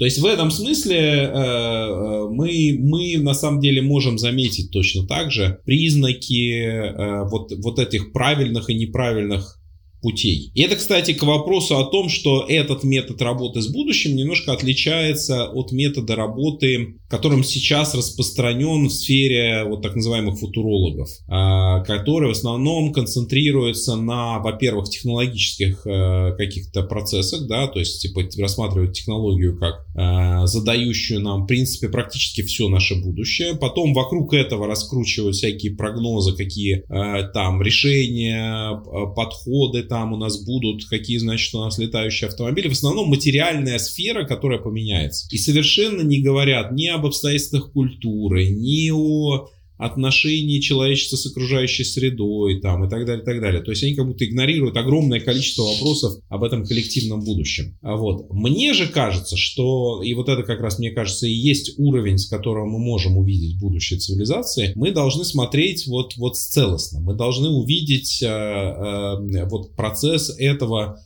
То есть в этом смысле э, э, мы, мы на самом деле можем заметить точно так же признаки э, вот, вот этих правильных и неправильных путей. И это, кстати, к вопросу о том, что этот метод работы с будущим немножко отличается от метода работы, которым сейчас распространен в сфере вот так называемых футурологов, а, которые в основном концентрируются на, во-первых, технологических э, каких-то процессах, да, то есть типа рассматривают технологию как э, задающую нам, в принципе, практически все наше будущее. Потом вокруг этого раскручивают всякие прогнозы, какие э, там решения, подходы там у нас будут, какие, значит, у нас летающие автомобили. В основном материальная сфера, которая поменяется. И совершенно не говорят ни об обстоятельствах культуры, ни о отношении человечества с окружающей средой там, и так далее, и так далее. То есть они как будто игнорируют огромное количество вопросов об этом коллективном будущем. А вот мне же кажется, что, и вот это как раз, мне кажется, и есть уровень, с которого мы можем увидеть будущее цивилизации, мы должны смотреть вот, вот целостно. Мы должны увидеть э, э, вот процесс этого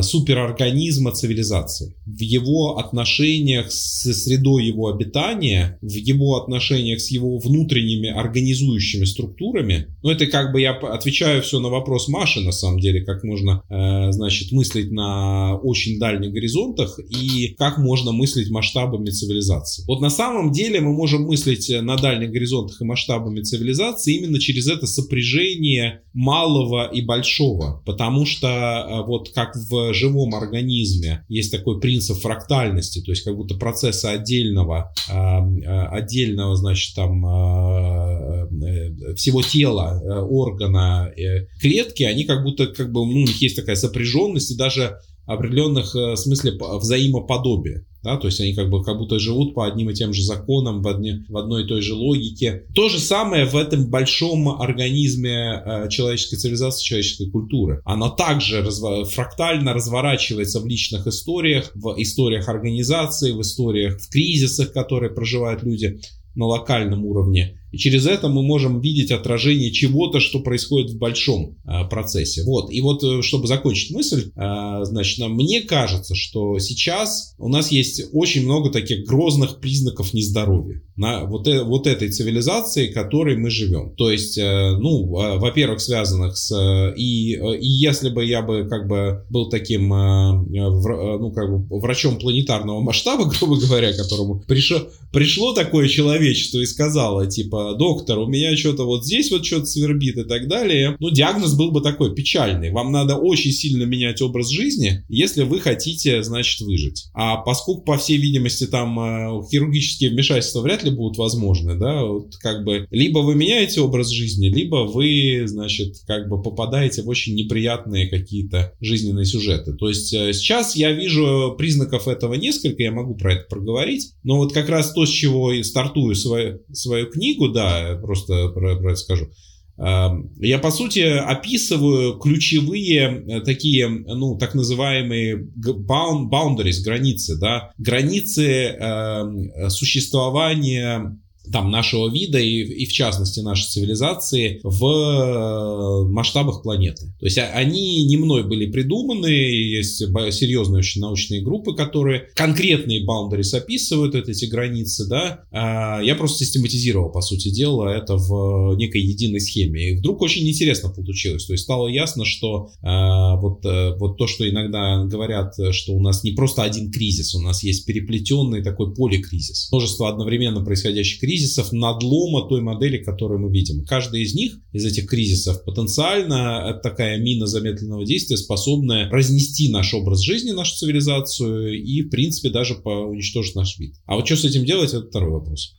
суперорганизма цивилизации, в его отношениях с средой его обитания, в его отношениях с его внутренними организующими структурами. Ну, это как бы я отвечаю все на вопрос Маши, на самом деле, как можно, э, значит, мыслить на очень дальних горизонтах и как можно мыслить масштабами цивилизации. Вот на самом деле мы можем мыслить на дальних горизонтах и масштабами цивилизации именно через это сопряжение малого и большого, потому что э, вот как в живом организме есть такой принцип фрактальности, то есть как будто процессы отдельного, а, а, отдельного, значит, там э, всего тела, э, органа, э, клетки, они как будто, как бы, ну, у них есть такая сопряженность и даже определенных смысле взаимоподобия. Да, то есть они как бы как будто живут по одним и тем же законам, в, одни, в одной и той же логике. То же самое в этом большом организме э, человеческой цивилизации, человеческой культуры. Она также разво- фрактально разворачивается в личных историях, в историях организации, в историях, в кризисах, которые проживают люди на локальном уровне. И через это мы можем видеть отражение чего-то, что происходит в большом а, процессе. Вот. И вот, э, чтобы закончить мысль, а, значит, мне кажется, что сейчас у нас есть очень много таких грозных признаков нездоровья на вот, э, вот этой цивилизации, в которой мы живем. То есть, э, ну, а, во-первых, связанных с... И, и если бы я бы как бы был таким, ну, как бы врачом планетарного масштаба, (laughs) грубо говоря, которому пришло, пришло такое человечество и сказало, типа, доктор, у меня что-то вот здесь вот что-то свербит и так далее. Ну, диагноз был бы такой печальный. Вам надо очень сильно менять образ жизни, если вы хотите, значит, выжить. А поскольку, по всей видимости, там э, хирургические вмешательства вряд ли будут возможны, да, вот как бы либо вы меняете образ жизни, либо вы, значит, как бы попадаете в очень неприятные какие-то жизненные сюжеты. То есть э, сейчас я вижу признаков этого несколько, я могу про это проговорить, но вот как раз то, с чего и стартую свою, свою книгу, да, просто про, про это скажу. Я, по сути, описываю ключевые э, такие, ну, так называемые boundaries, границы, да, границы э, существования там, нашего вида и, и в частности нашей цивилизации в э, масштабах планеты. То есть а, они не мной были придуманы, есть серьезные очень научные группы, которые конкретные boundaries описывают эти границы, да. А я просто систематизировал, по сути дела, это в некой единой схеме. И вдруг очень интересно получилось. То есть стало ясно, что а, вот, э, вот то, что иногда говорят, что у нас не просто один кризис, у нас есть переплетенный такой полекризис. Множество одновременно происходящих кризисов кризисов надлома той модели, которую мы видим. Каждый из них, из этих кризисов, потенциально это такая мина замедленного действия, способная разнести наш образ жизни, нашу цивилизацию и, в принципе, даже уничтожить наш вид. А вот что с этим делать, это второй вопрос.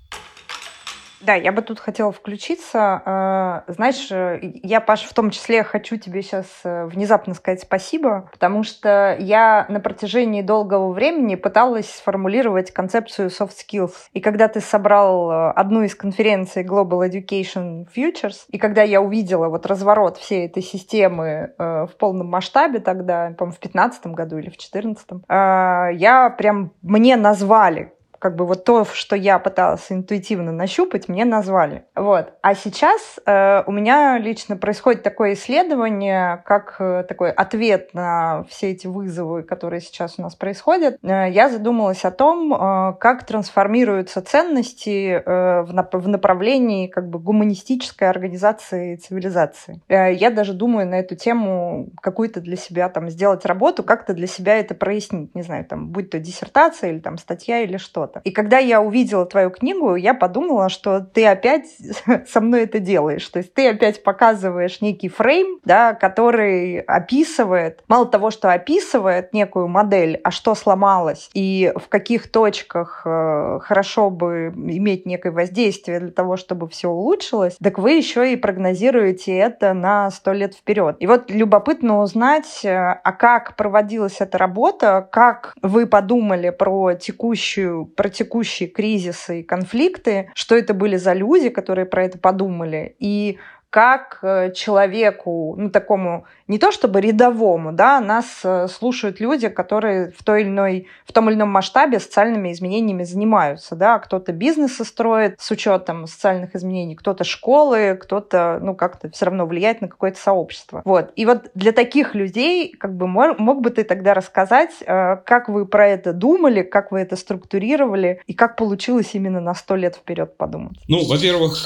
Да, я бы тут хотела включиться. Э, знаешь, э, я, Паш, в том числе хочу тебе сейчас э, внезапно сказать спасибо, потому что я на протяжении долгого времени пыталась сформулировать концепцию soft skills. И когда ты собрал одну из конференций Global Education Futures, и когда я увидела вот разворот всей этой системы в полном масштабе тогда, по-моему, в 2015 году или в 2014, я прям, мне назвали как бы вот то, что я пыталась интуитивно нащупать, мне назвали. Вот. А сейчас э, у меня лично происходит такое исследование, как э, такой ответ на все эти вызовы, которые сейчас у нас происходят. Э, я задумалась о том, э, как трансформируются ценности э, в, нап- в направлении как бы гуманистической организации цивилизации. Э, я даже думаю на эту тему какую-то для себя там сделать работу, как-то для себя это прояснить. Не знаю, там, будь то диссертация или там статья или что что-то. И когда я увидела твою книгу, я подумала, что ты опять (laughs) со мной это делаешь. То есть ты опять показываешь некий фрейм, да, который описывает, мало того, что описывает некую модель, а что сломалось, и в каких точках э, хорошо бы иметь некое воздействие для того, чтобы все улучшилось, так вы еще и прогнозируете это на сто лет вперед. И вот любопытно узнать, э, а как проводилась эта работа, как вы подумали про текущую про текущие кризисы и конфликты, что это были за люди, которые про это подумали, и как э, человеку, ну, такому не то чтобы рядовому, да, нас э, слушают люди, которые в, той или иной, в том или ином масштабе социальными изменениями занимаются, да, кто-то бизнесы строит с учетом социальных изменений, кто-то школы, кто-то, ну, как-то все равно влияет на какое-то сообщество. Вот. И вот для таких людей, как бы, мог, бы ты тогда рассказать, э, как вы про это думали, как вы это структурировали, и как получилось именно на сто лет вперед подумать? Ну, во-первых,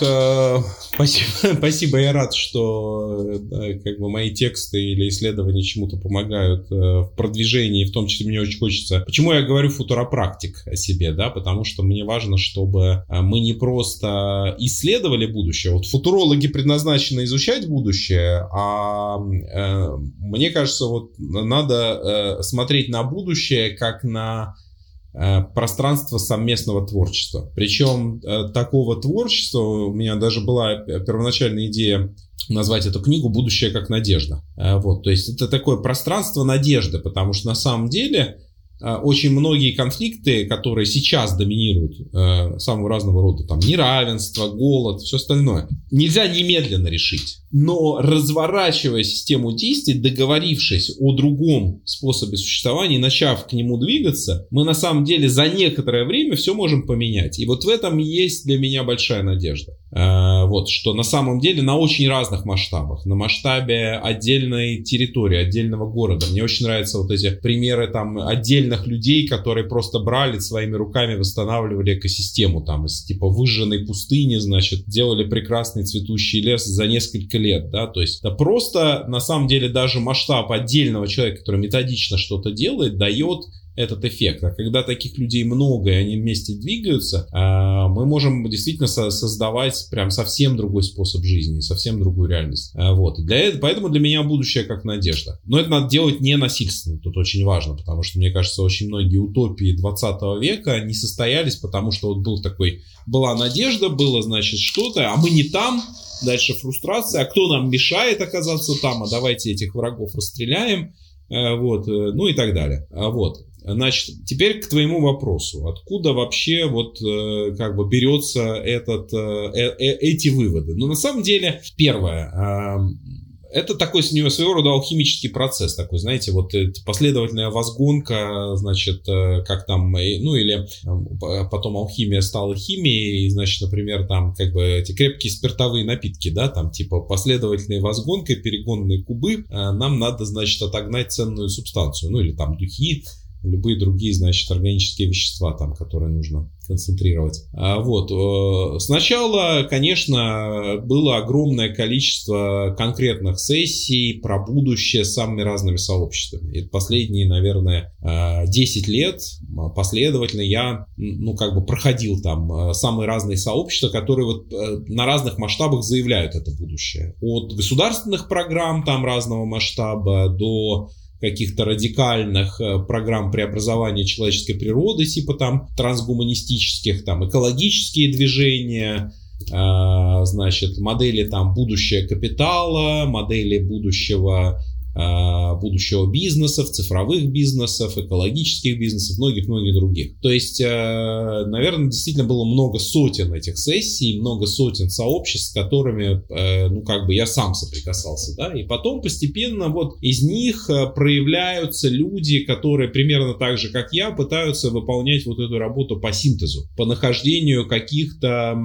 спасибо, (laughs) спасибо, я рад, что как бы мои тексты тексты или исследования чему-то помогают э, в продвижении, в том числе мне очень хочется... Почему я говорю футуропрактик о себе, да? Потому что мне важно, чтобы э, мы не просто исследовали будущее. Вот футурологи предназначены изучать будущее, а э, мне кажется, вот надо смотреть на будущее как на пространство совместного творчества. Причем такого творчества, у меня даже была первоначальная идея назвать эту книгу «Будущее как надежда». Э, вот, то есть это такое пространство надежды, потому что на самом деле э, очень многие конфликты, которые сейчас доминируют, э, самого разного рода, там, неравенство, голод, все остальное, нельзя немедленно решить. Но разворачивая систему действий, договорившись о другом способе существования, начав к нему двигаться, мы на самом деле за некоторое время все можем поменять. И вот в этом есть для меня большая надежда. Э, вот, что на самом деле на очень разных масштабах, на масштабе отдельной территории, отдельного города. Мне очень нравятся вот эти примеры там отдельных людей, которые просто брали своими руками, восстанавливали экосистему там из типа выжженной пустыни, значит, делали прекрасный цветущий лес за несколько лет, да, то есть это просто на самом деле даже масштаб отдельного человека, который методично что-то делает, дает этот эффект. А когда таких людей много, и они вместе двигаются, а, мы можем действительно создавать прям совсем другой способ жизни, совсем другую реальность. А, вот. И для этого, поэтому для меня будущее как надежда. Но это надо делать не насильственно, тут очень важно, потому что, мне кажется, очень многие утопии 20 века не состоялись, потому что вот был такой, была надежда, было, значит, что-то, а мы не там, дальше фрустрация, а кто нам мешает оказаться там, а давайте этих врагов расстреляем, а, вот, э, ну и так далее. Вот. Значит, теперь к твоему вопросу. Откуда вообще вот э, как бы берется этот, э, э, э, эти выводы? Ну, на самом деле, первое, э, это такой своего рода алхимический процесс такой, знаете, вот э, последовательная возгонка, значит, как там, ну или потом алхимия стала химией, значит, например, там как бы эти крепкие спиртовые напитки, да, там типа последовательной возгонкой, перегонные кубы, нам надо, значит, отогнать ценную субстанцию, ну или там духи, любые другие, значит, органические вещества, там, которые нужно концентрировать. А вот. Э, сначала, конечно, было огромное количество конкретных сессий про будущее с самыми разными сообществами. И последние, наверное, 10 э, лет последовательно я, ну, как бы проходил там э, самые разные сообщества, которые вот на разных масштабах заявляют это будущее. От государственных программ там разного масштаба до каких-то радикальных э, программ преобразования человеческой природы, типа там трансгуманистических, там экологические движения, э, значит, модели там будущее капитала, модели будущего будущего бизнесов, цифровых бизнесов, экологических бизнесов, многих-многих других. То есть, э, наверное, действительно было много сотен этих сессий, много сотен сообществ, с которыми, э, ну, как бы я сам соприкасался, да, и потом постепенно вот из них э, проявляются люди, которые примерно так же, как я, пытаются выполнять вот эту работу по синтезу, по нахождению каких-то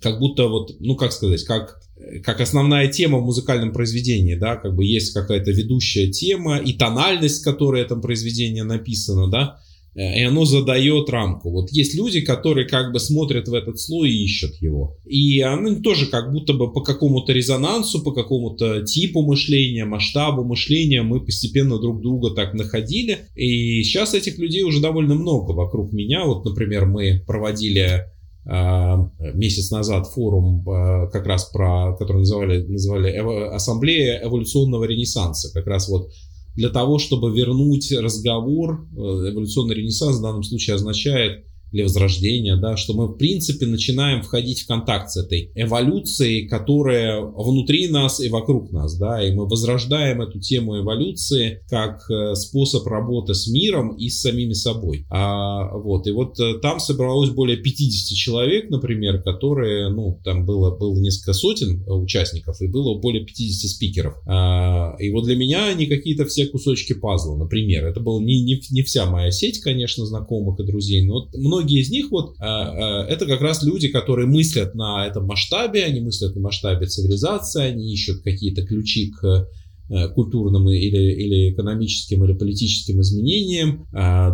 как будто вот, ну как сказать, как как основная тема в музыкальном произведении, да, как бы есть какая-то ведущая тема и тональность, которой этом произведении написано, да, и оно задает рамку. Вот есть люди, которые как бы смотрят в этот слой и ищут его. И они тоже как будто бы по какому-то резонансу, по какому-то типу мышления, масштабу мышления мы постепенно друг друга так находили. И сейчас этих людей уже довольно много вокруг меня. Вот, например, мы проводили месяц назад форум а, как раз про, который называли, называли Ассамблея эволюционного ренессанса. Как раз вот для того, чтобы вернуть разговор, э, эволюционный ренессанс в данном случае означает или возрождения, да, что мы в принципе начинаем входить в контакт с этой эволюцией, которая внутри нас и вокруг нас, да, и мы возрождаем эту тему эволюции как э, способ работы с миром и с самими собой. А, вот, и вот э, там собралось более 50 человек, например, которые, ну, там было, было несколько сотен участников и было более 50 спикеров. А, и вот для меня они какие-то все кусочки пазла, например, это была не, не, не вся моя сеть, конечно, знакомых и друзей, но вот многие из них вот а, а, это как раз люди, которые мыслят на этом масштабе, они мыслят на масштабе цивилизации, они ищут какие-то ключи к э, культурным или, или экономическим или политическим изменениям,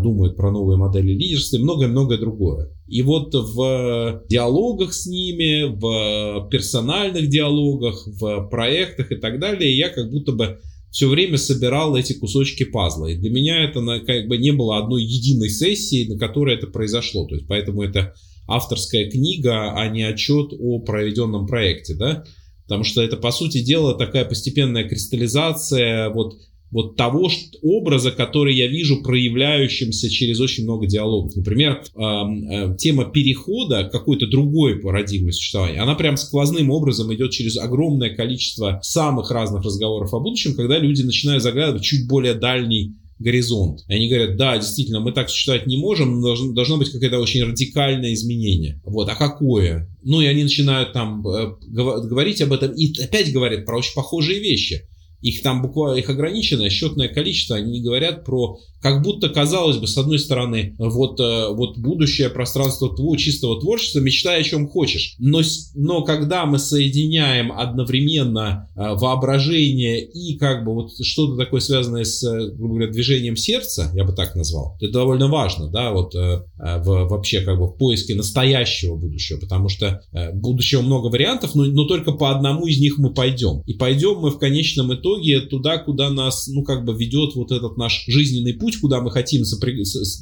думают про новые модели лидерства и многое-многое другое. И вот в диалогах с ними, в персональных диалогах, в проектах и так далее, я как будто бы все время собирал эти кусочки пазла. И для меня это как бы не было одной единой сессии, на которой это произошло. То есть поэтому это авторская книга, а не отчет о проведенном проекте, да? Потому что это, по сути дела, такая постепенная кристаллизация вот вот того образа, который я вижу проявляющимся через очень много диалогов. Например, э, тема перехода какой-то другой парадигме существования, она прям сквозным образом идет через огромное количество самых разных разговоров о будущем, когда люди начинают заглядывать чуть более дальний горизонт. И они говорят, да, действительно, мы так считать не можем, должно, должно быть какое-то очень радикальное изменение. Вот, а какое? Ну, и они начинают там э, говорить об этом, и опять говорят про очень похожие вещи. Их там буквально, их ограниченное счетное количество, они говорят про как будто, казалось бы, с одной стороны, вот, э, вот будущее пространство твоего чистого творчества, мечтай о чем хочешь. Но, но когда мы соединяем одновременно э, воображение и как бы вот что-то такое связанное с, э, грубо говоря, движением сердца, я бы так назвал, это довольно важно, да, вот в, вообще как бы в поиске настоящего будущего, потому что будущего много вариантов, но, но только по одному из них мы пойдем. И пойдем мы в конечном итоге туда, куда нас, ну, как бы ведет вот этот наш жизненный путь, куда мы хотим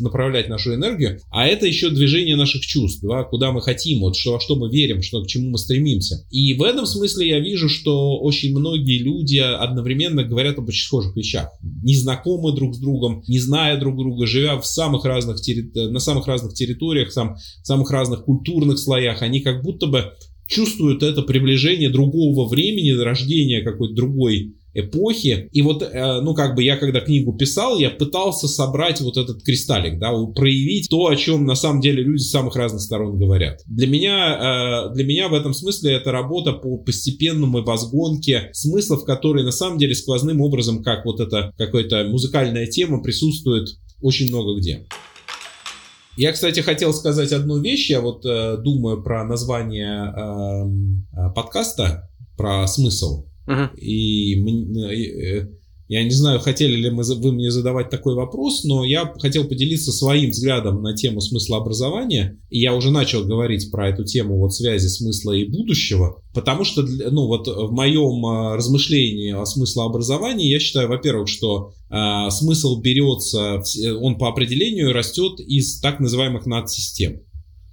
направлять нашу энергию, а это еще движение наших чувств, да, куда мы хотим, вот что, во что мы верим, что, к чему мы стремимся. И в этом смысле я вижу, что очень многие люди одновременно говорят об очень схожих вещах. Не знакомы друг с другом, не зная друг друга, живя в самых разных на самых разных территориях, сам, в самых разных культурных слоях, они как будто бы чувствуют это приближение другого времени, рождения какой-то другой эпохи. И вот, э, ну, как бы я когда книгу писал, я пытался собрать вот этот кристаллик, да, проявить то, о чем на самом деле люди с самых разных сторон говорят. Для меня, э, для меня в этом смысле это работа по постепенному возгонке смыслов, которые на самом деле сквозным образом, как вот эта какая-то музыкальная тема присутствует очень много где. Я, кстати, хотел сказать одну вещь. Я вот э, думаю про название э, э, подкаста, про смысл. Uh-huh. И э, я не знаю, хотели ли мы, вы мне задавать такой вопрос, но я хотел поделиться своим взглядом на тему смысла образования. И я уже начал говорить про эту тему вот связи смысла и будущего, потому что, ну вот в моем э, размышлении о смысле образования я считаю, во-первых, что э, смысл берется, он по определению растет из так называемых надсистем.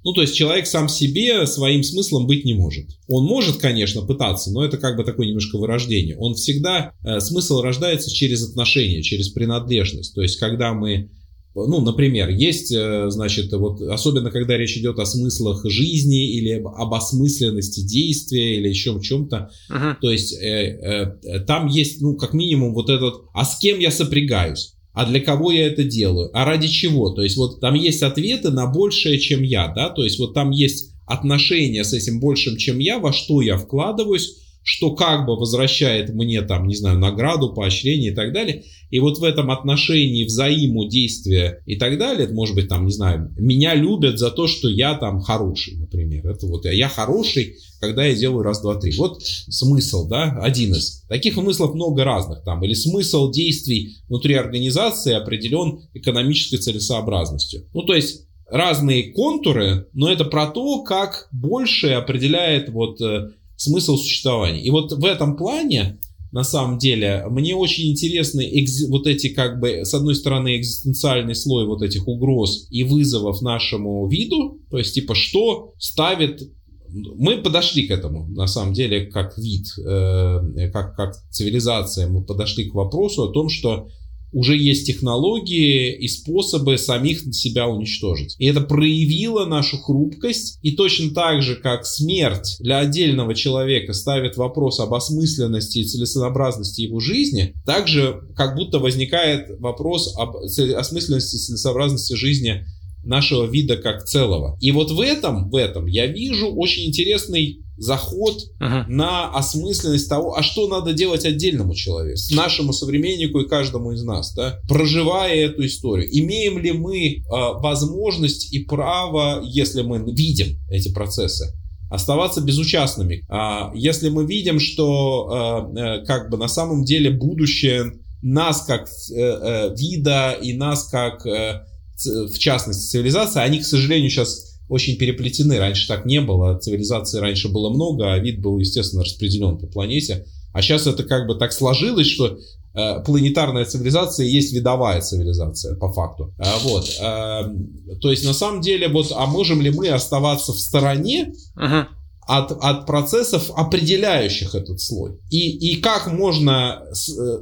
Ну, то есть человек сам себе своим смыслом быть не может. Он может, конечно, пытаться, но это как бы такое немножко вырождение. Он всегда, э, смысл рождается через отношения, через принадлежность. То есть когда мы ну, например, есть, э, значит, вот особенно когда речь идет о смыслах жизни или об осмысленности действия или еще чем-то, uh-huh. то есть э, э, там есть, ну, как минимум вот этот, а с кем я сопрягаюсь? А для кого я это делаю, а ради чего. То есть вот там есть ответы на большее, чем я, да, то есть вот там есть отношения с этим большим, чем я, во что я вкладываюсь, что как бы возвращает мне там, не знаю, награду, поощрение и так далее. И вот в этом отношении взаимодействия и так далее, может быть, там, не знаю, меня любят за то, что я там хороший, например. Это вот я хороший, когда я делаю раз, два, три. Вот смысл, да, один из. Таких смыслов много разных там. Или смысл действий внутри организации определен экономической целесообразностью. Ну, то есть разные контуры, но это про то, как больше определяет вот э, смысл существования. И вот в этом плане на самом деле. Мне очень интересны вот эти как бы, с одной стороны, экзистенциальный слой вот этих угроз и вызовов нашему виду, то есть типа что ставит мы подошли к этому, на самом деле, как вид, э, как, как цивилизация, мы подошли к вопросу о том, что уже есть технологии и способы самих себя уничтожить. И это проявило нашу хрупкость. И точно так же, как смерть для отдельного человека ставит вопрос об осмысленности и целесообразности его жизни, также как будто возникает вопрос об осмысленности и целесообразности жизни нашего вида как целого. И вот в этом, в этом я вижу очень интересный заход ага. на осмысленность того, а что надо делать отдельному человеку, нашему современнику и каждому из нас, да, проживая эту историю. Имеем ли мы э, возможность и право, если мы видим эти процессы, оставаться безучастными. А если мы видим, что э, э, как бы на самом деле будущее нас как э, э, вида и нас как э, в частности цивилизация, они, к сожалению, сейчас очень переплетены. Раньше так не было, цивилизации раньше было много, а вид был, естественно, распределен по планете. А сейчас это как бы так сложилось, что э, планетарная цивилизация есть видовая цивилизация, по факту. А, вот. Э, то есть, на самом деле, вот, а можем ли мы оставаться в стороне uh-huh. От, от процессов, определяющих этот слой? И, и как можно, э,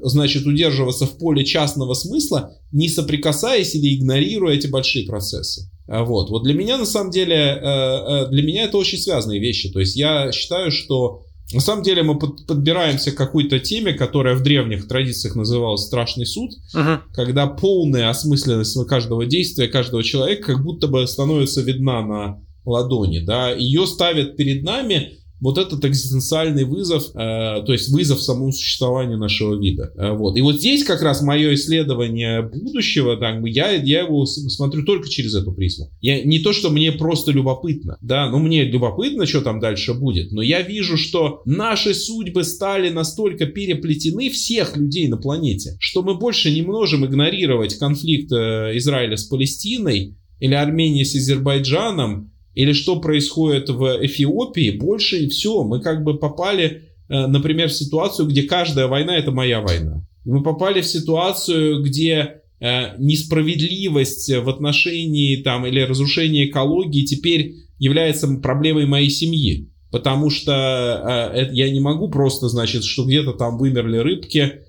значит, удерживаться в поле частного смысла, не соприкасаясь или игнорируя эти большие процессы? А, вот. вот для меня, на самом деле, э, э, для меня это очень связанные вещи. То есть я считаю, что На самом деле мы под, подбираемся к какой-то теме, которая в древних традициях называлась страшный суд, угу. когда полная осмысленность каждого действия, каждого человека как будто бы становится видна на ладони, да, ее ставят перед нами вот этот экзистенциальный вызов, э, то есть вызов самому существованию нашего вида. Э, вот. И вот здесь как раз мое исследование будущего, так, я, я его смотрю только через эту призму. Я, не то, что мне просто любопытно, да, ну мне любопытно, что там дальше будет, но я вижу, что наши судьбы стали настолько переплетены всех людей на планете, что мы больше не можем игнорировать конфликт э, Израиля с Палестиной или Армении с Азербайджаном, или что происходит в Эфиопии, больше и все. Мы как бы попали, э, например, в ситуацию, где каждая война это моя война. Мы попали в ситуацию, где э, несправедливость в отношении там или разрушение экологии теперь является проблемой моей семьи. Потому что э, я не могу просто, значит, что где-то там вымерли рыбки,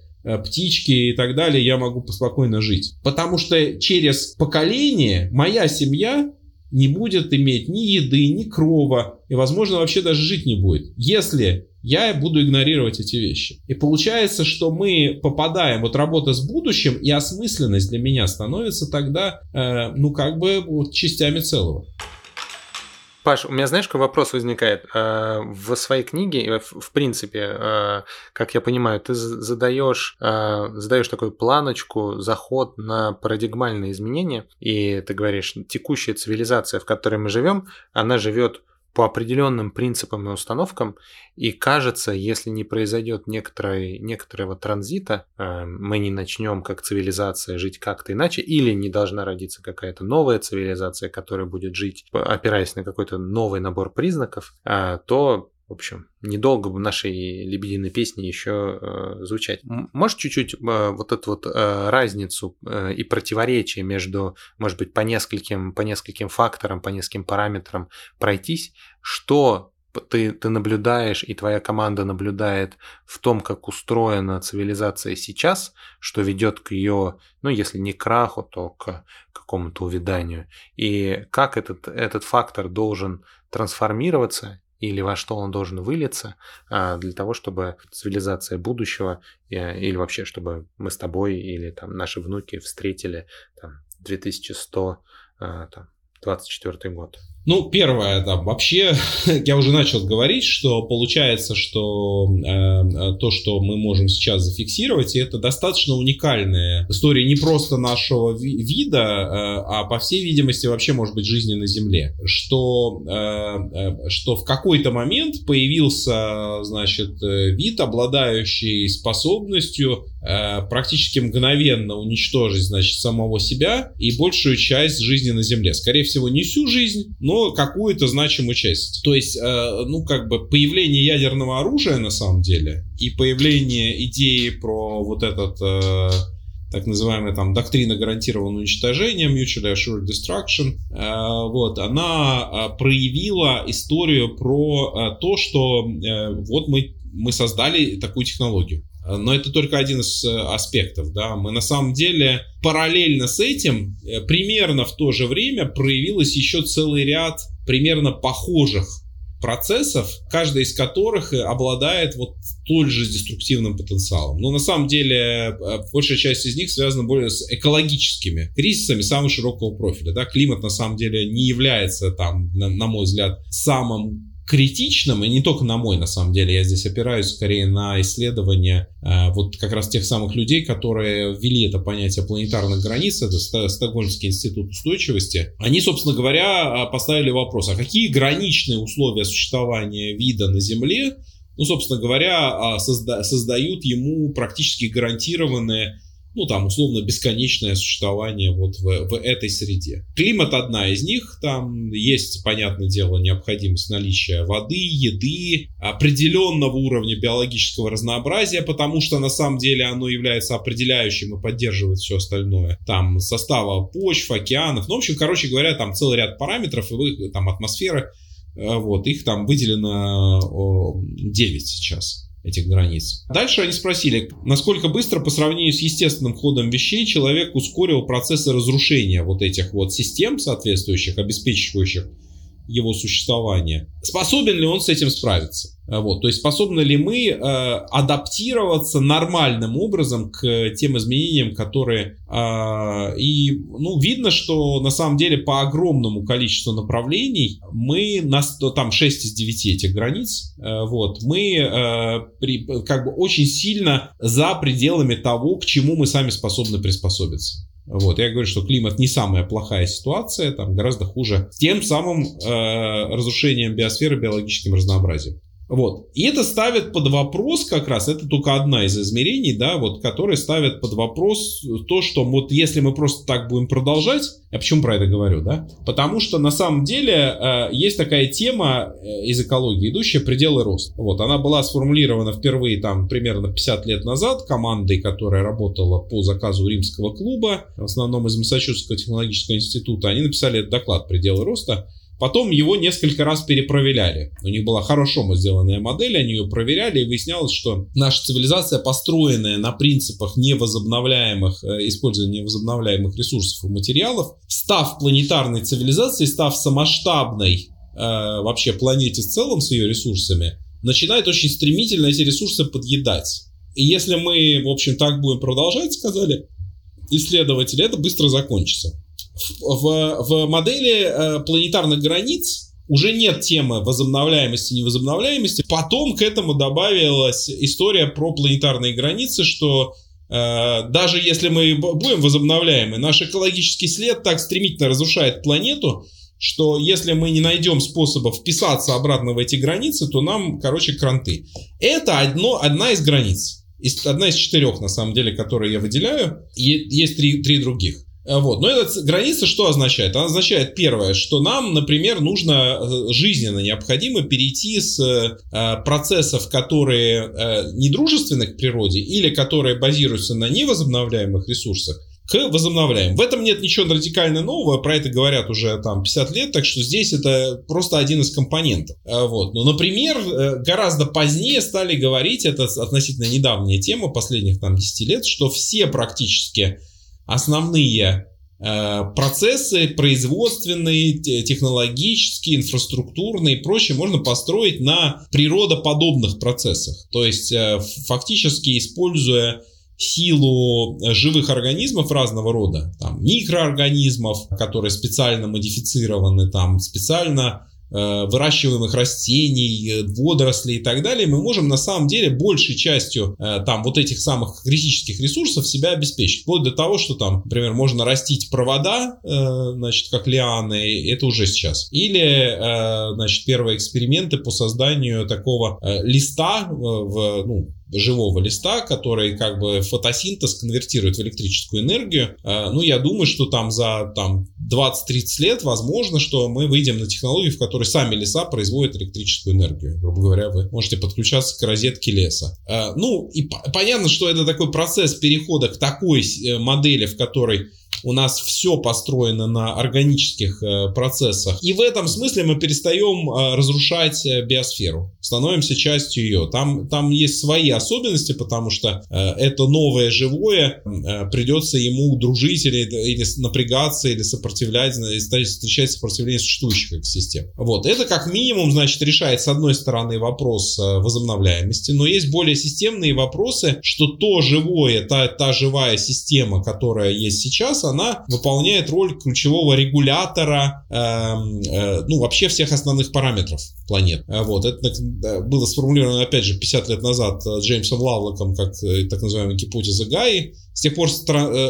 птички и так далее, я могу спокойно жить. Потому что через поколение моя семья не будет иметь ни еды, ни крова, и, возможно, вообще даже жить не будет, если я буду игнорировать эти вещи. И получается, что мы попадаем, вот работа с будущим и осмысленность для меня становится тогда, э, ну, как бы вот, частями целого. Паш, у меня, знаешь, какой вопрос возникает? Э, в своей книге, в принципе, э, как я понимаю, ты задаешь, э, задаешь такую планочку, заход на парадигмальные изменения, и ты говоришь, текущая цивилизация, в которой мы живем, она живет по определенным принципам и установкам, и кажется, если не произойдет некоторой, некоторого транзита, э, мы не начнем как цивилизация жить как-то иначе, или не должна родиться какая-то новая цивилизация, которая будет жить, опираясь на какой-то новый набор признаков, э, то в общем, недолго бы нашей лебединой песни еще э, звучать. Можешь чуть-чуть э, вот эту вот э, разницу э, и противоречие между, может быть, по нескольким, по нескольким факторам, по нескольким параметрам пройтись, что ты, ты наблюдаешь и твоя команда наблюдает в том, как устроена цивилизация сейчас, что ведет к ее, ну, если не краху, то к какому-то увяданию. И как этот, этот фактор должен трансформироваться или во что он должен вылиться а, для того, чтобы цивилизация будущего э, или вообще, чтобы мы с тобой или там наши внуки встретили там 2100 а, там, 24 год. Ну, первое, да, вообще, (laughs) я уже начал говорить, что получается, что э, то, что мы можем сейчас зафиксировать, это достаточно уникальная история не просто нашего ви- вида, э, а по всей видимости вообще может быть жизни на Земле. Что, э, э, что в какой-то момент появился, значит, э, вид, обладающий способностью э, практически мгновенно уничтожить, значит, самого себя и большую часть жизни на Земле. Скорее всего, не всю жизнь, но но какую-то значимую часть. То есть, э, ну, как бы появление ядерного оружия на самом деле и появление идеи про вот этот э, так называемая там доктрина гарантированного уничтожения, mutually assured destruction, э, вот, она э, проявила историю про э, то, что вот мы, мы создали такую технологию. Но это только один из э, аспектов, да. Мы на самом деле параллельно с этим э, примерно в то же время проявилось еще целый ряд примерно похожих процессов, каждый из которых э, обладает вот столь же деструктивным потенциалом. Но на самом деле большая часть из них связана более с экологическими кризисами самого широкого профиля. Да? Климат на самом деле не является там, на, на мой взгляд, самым критичным, и не только на мой, на самом деле, я здесь опираюсь скорее на исследования э, вот как раз тех самых людей, которые ввели это понятие планетарных границ, это Стокгольмский институт устойчивости. Они, собственно говоря, поставили вопрос, а какие граничные условия существования вида на Земле, ну, собственно говоря, а, созда создают ему практически гарантированные ну, там, условно, бесконечное существование вот в, в этой среде. Климат одна из них, там есть, понятное дело, необходимость наличия воды, еды, определенного уровня биологического разнообразия, потому что на самом деле оно является определяющим и поддерживает все остальное. Там состава почв, океанов, ну, в общем, короче говоря, там целый ряд параметров, и там атмосфера, э, вот, их там выделено 9 сейчас этих границ. Дальше они спросили, насколько быстро по сравнению с естественным ходом вещей человек ускорил процессы разрушения вот этих вот систем соответствующих, обеспечивающих его существования, способен ли он с этим справиться. Э, вот, то есть способны ли мы э, адаптироваться нормальным образом к тем изменениям, которые... Э, и ну, видно, что на самом деле по огромному количеству направлений мы, нас, там 6 из 9 этих границ, э, вот, мы э, при, как бы очень сильно за пределами того, к чему мы сами способны приспособиться. Вот, я говорю, что климат не самая плохая ситуация, там гораздо хуже тем самым э, разрушением биосферы, биологическим разнообразием. Вот. И это ставит под вопрос как раз, это только одна из измерений, да, вот, которые ставят под вопрос то, что вот если мы просто так будем продолжать, я почему про это говорю, да? Потому что на самом деле э, есть такая тема э, из экологии, идущая пределы роста. Вот, она была сформулирована впервые там примерно 50 лет назад командой, которая работала по заказу римского клуба, в основном из Массачусетского технологического института. Они написали этот доклад «Пределы роста», Потом его несколько раз перепроверяли. У них была хорошо сделанная модель, они ее проверяли, и выяснялось, что наша цивилизация, построенная на принципах невозобновляемых, э, использования невозобновляемых ресурсов и материалов, став планетарной цивилизацией, став самоштабной э, вообще планете в целом с ее ресурсами, начинает очень стремительно эти ресурсы подъедать. И если мы, в общем, так будем продолжать, сказали исследователи, это быстро закончится в, в модели э, планетарных границ уже нет темы возобновляемости и невозобновляемости. Потом к этому добавилась история про планетарные границы, что э, даже если мы будем возобновляемы, наш экологический след так стремительно разрушает планету, что если мы не найдем способов вписаться обратно в эти границы, то нам, короче, кранты. Это одно, одна из границ. Одна из четырех, на самом деле, которые я выделяю. Есть три, три других. Э, вот. Но эта граница что означает? Она означает первое, что нам, например, нужно э, жизненно необходимо перейти с э, процессов, которые недружественны к природе или которые базируются на невозобновляемых ресурсах, к возобновляем. В этом нет ничего радикально нового, про это говорят уже там 50 лет, так что здесь это просто один из компонентов. Вот. Но, например, гораздо позднее стали говорить, это относительно недавняя тема последних там 10 лет, что все практически основные э, процессы производственные, технологические, инфраструктурные и прочее можно построить на природоподобных процессах. То есть э, фактически используя силу живых организмов разного рода, там, микроорганизмов, которые специально модифицированы, там, специально выращиваемых растений, э, водорослей и так далее, мы можем на самом деле большей частью э, там вот этих самых критических ресурсов себя обеспечить. Вплоть до того, что там, например, можно растить провода, значит, как лианы, это уже сейчас. Или, значит, первые эксперименты по созданию такого листа в, ну, живого листа, который как бы фотосинтез конвертирует в электрическую энергию. А, ну, я думаю, что там за там, 20-30 лет возможно, что мы выйдем на технологию, в которой сами леса производят электрическую энергию. Грубо говоря, вы можете подключаться к розетке леса. А, ну, и понятно, что это такой процесс перехода к такой э, модели, в которой у нас все построено на органических э, процессах. И в этом смысле мы перестаем э, разрушать э, биосферу, становимся частью ее. Там, там есть свои особенности, потому что это новое живое, придется ему дружить или, или напрягаться, или сопротивлять, или встречать сопротивление существующих экосистем. Вот. Это как минимум, значит, решает с одной стороны вопрос возобновляемости, но есть более системные вопросы, что то живое, та, та живая система, которая есть сейчас, она выполняет роль ключевого регулятора, э, э, ну, вообще всех основных параметров планет. Э, вот, это было сформулировано, опять же, 50 лет назад э, Джеймсом Лавлоком, как э, так называемая гипотеза Гаи. С тех пор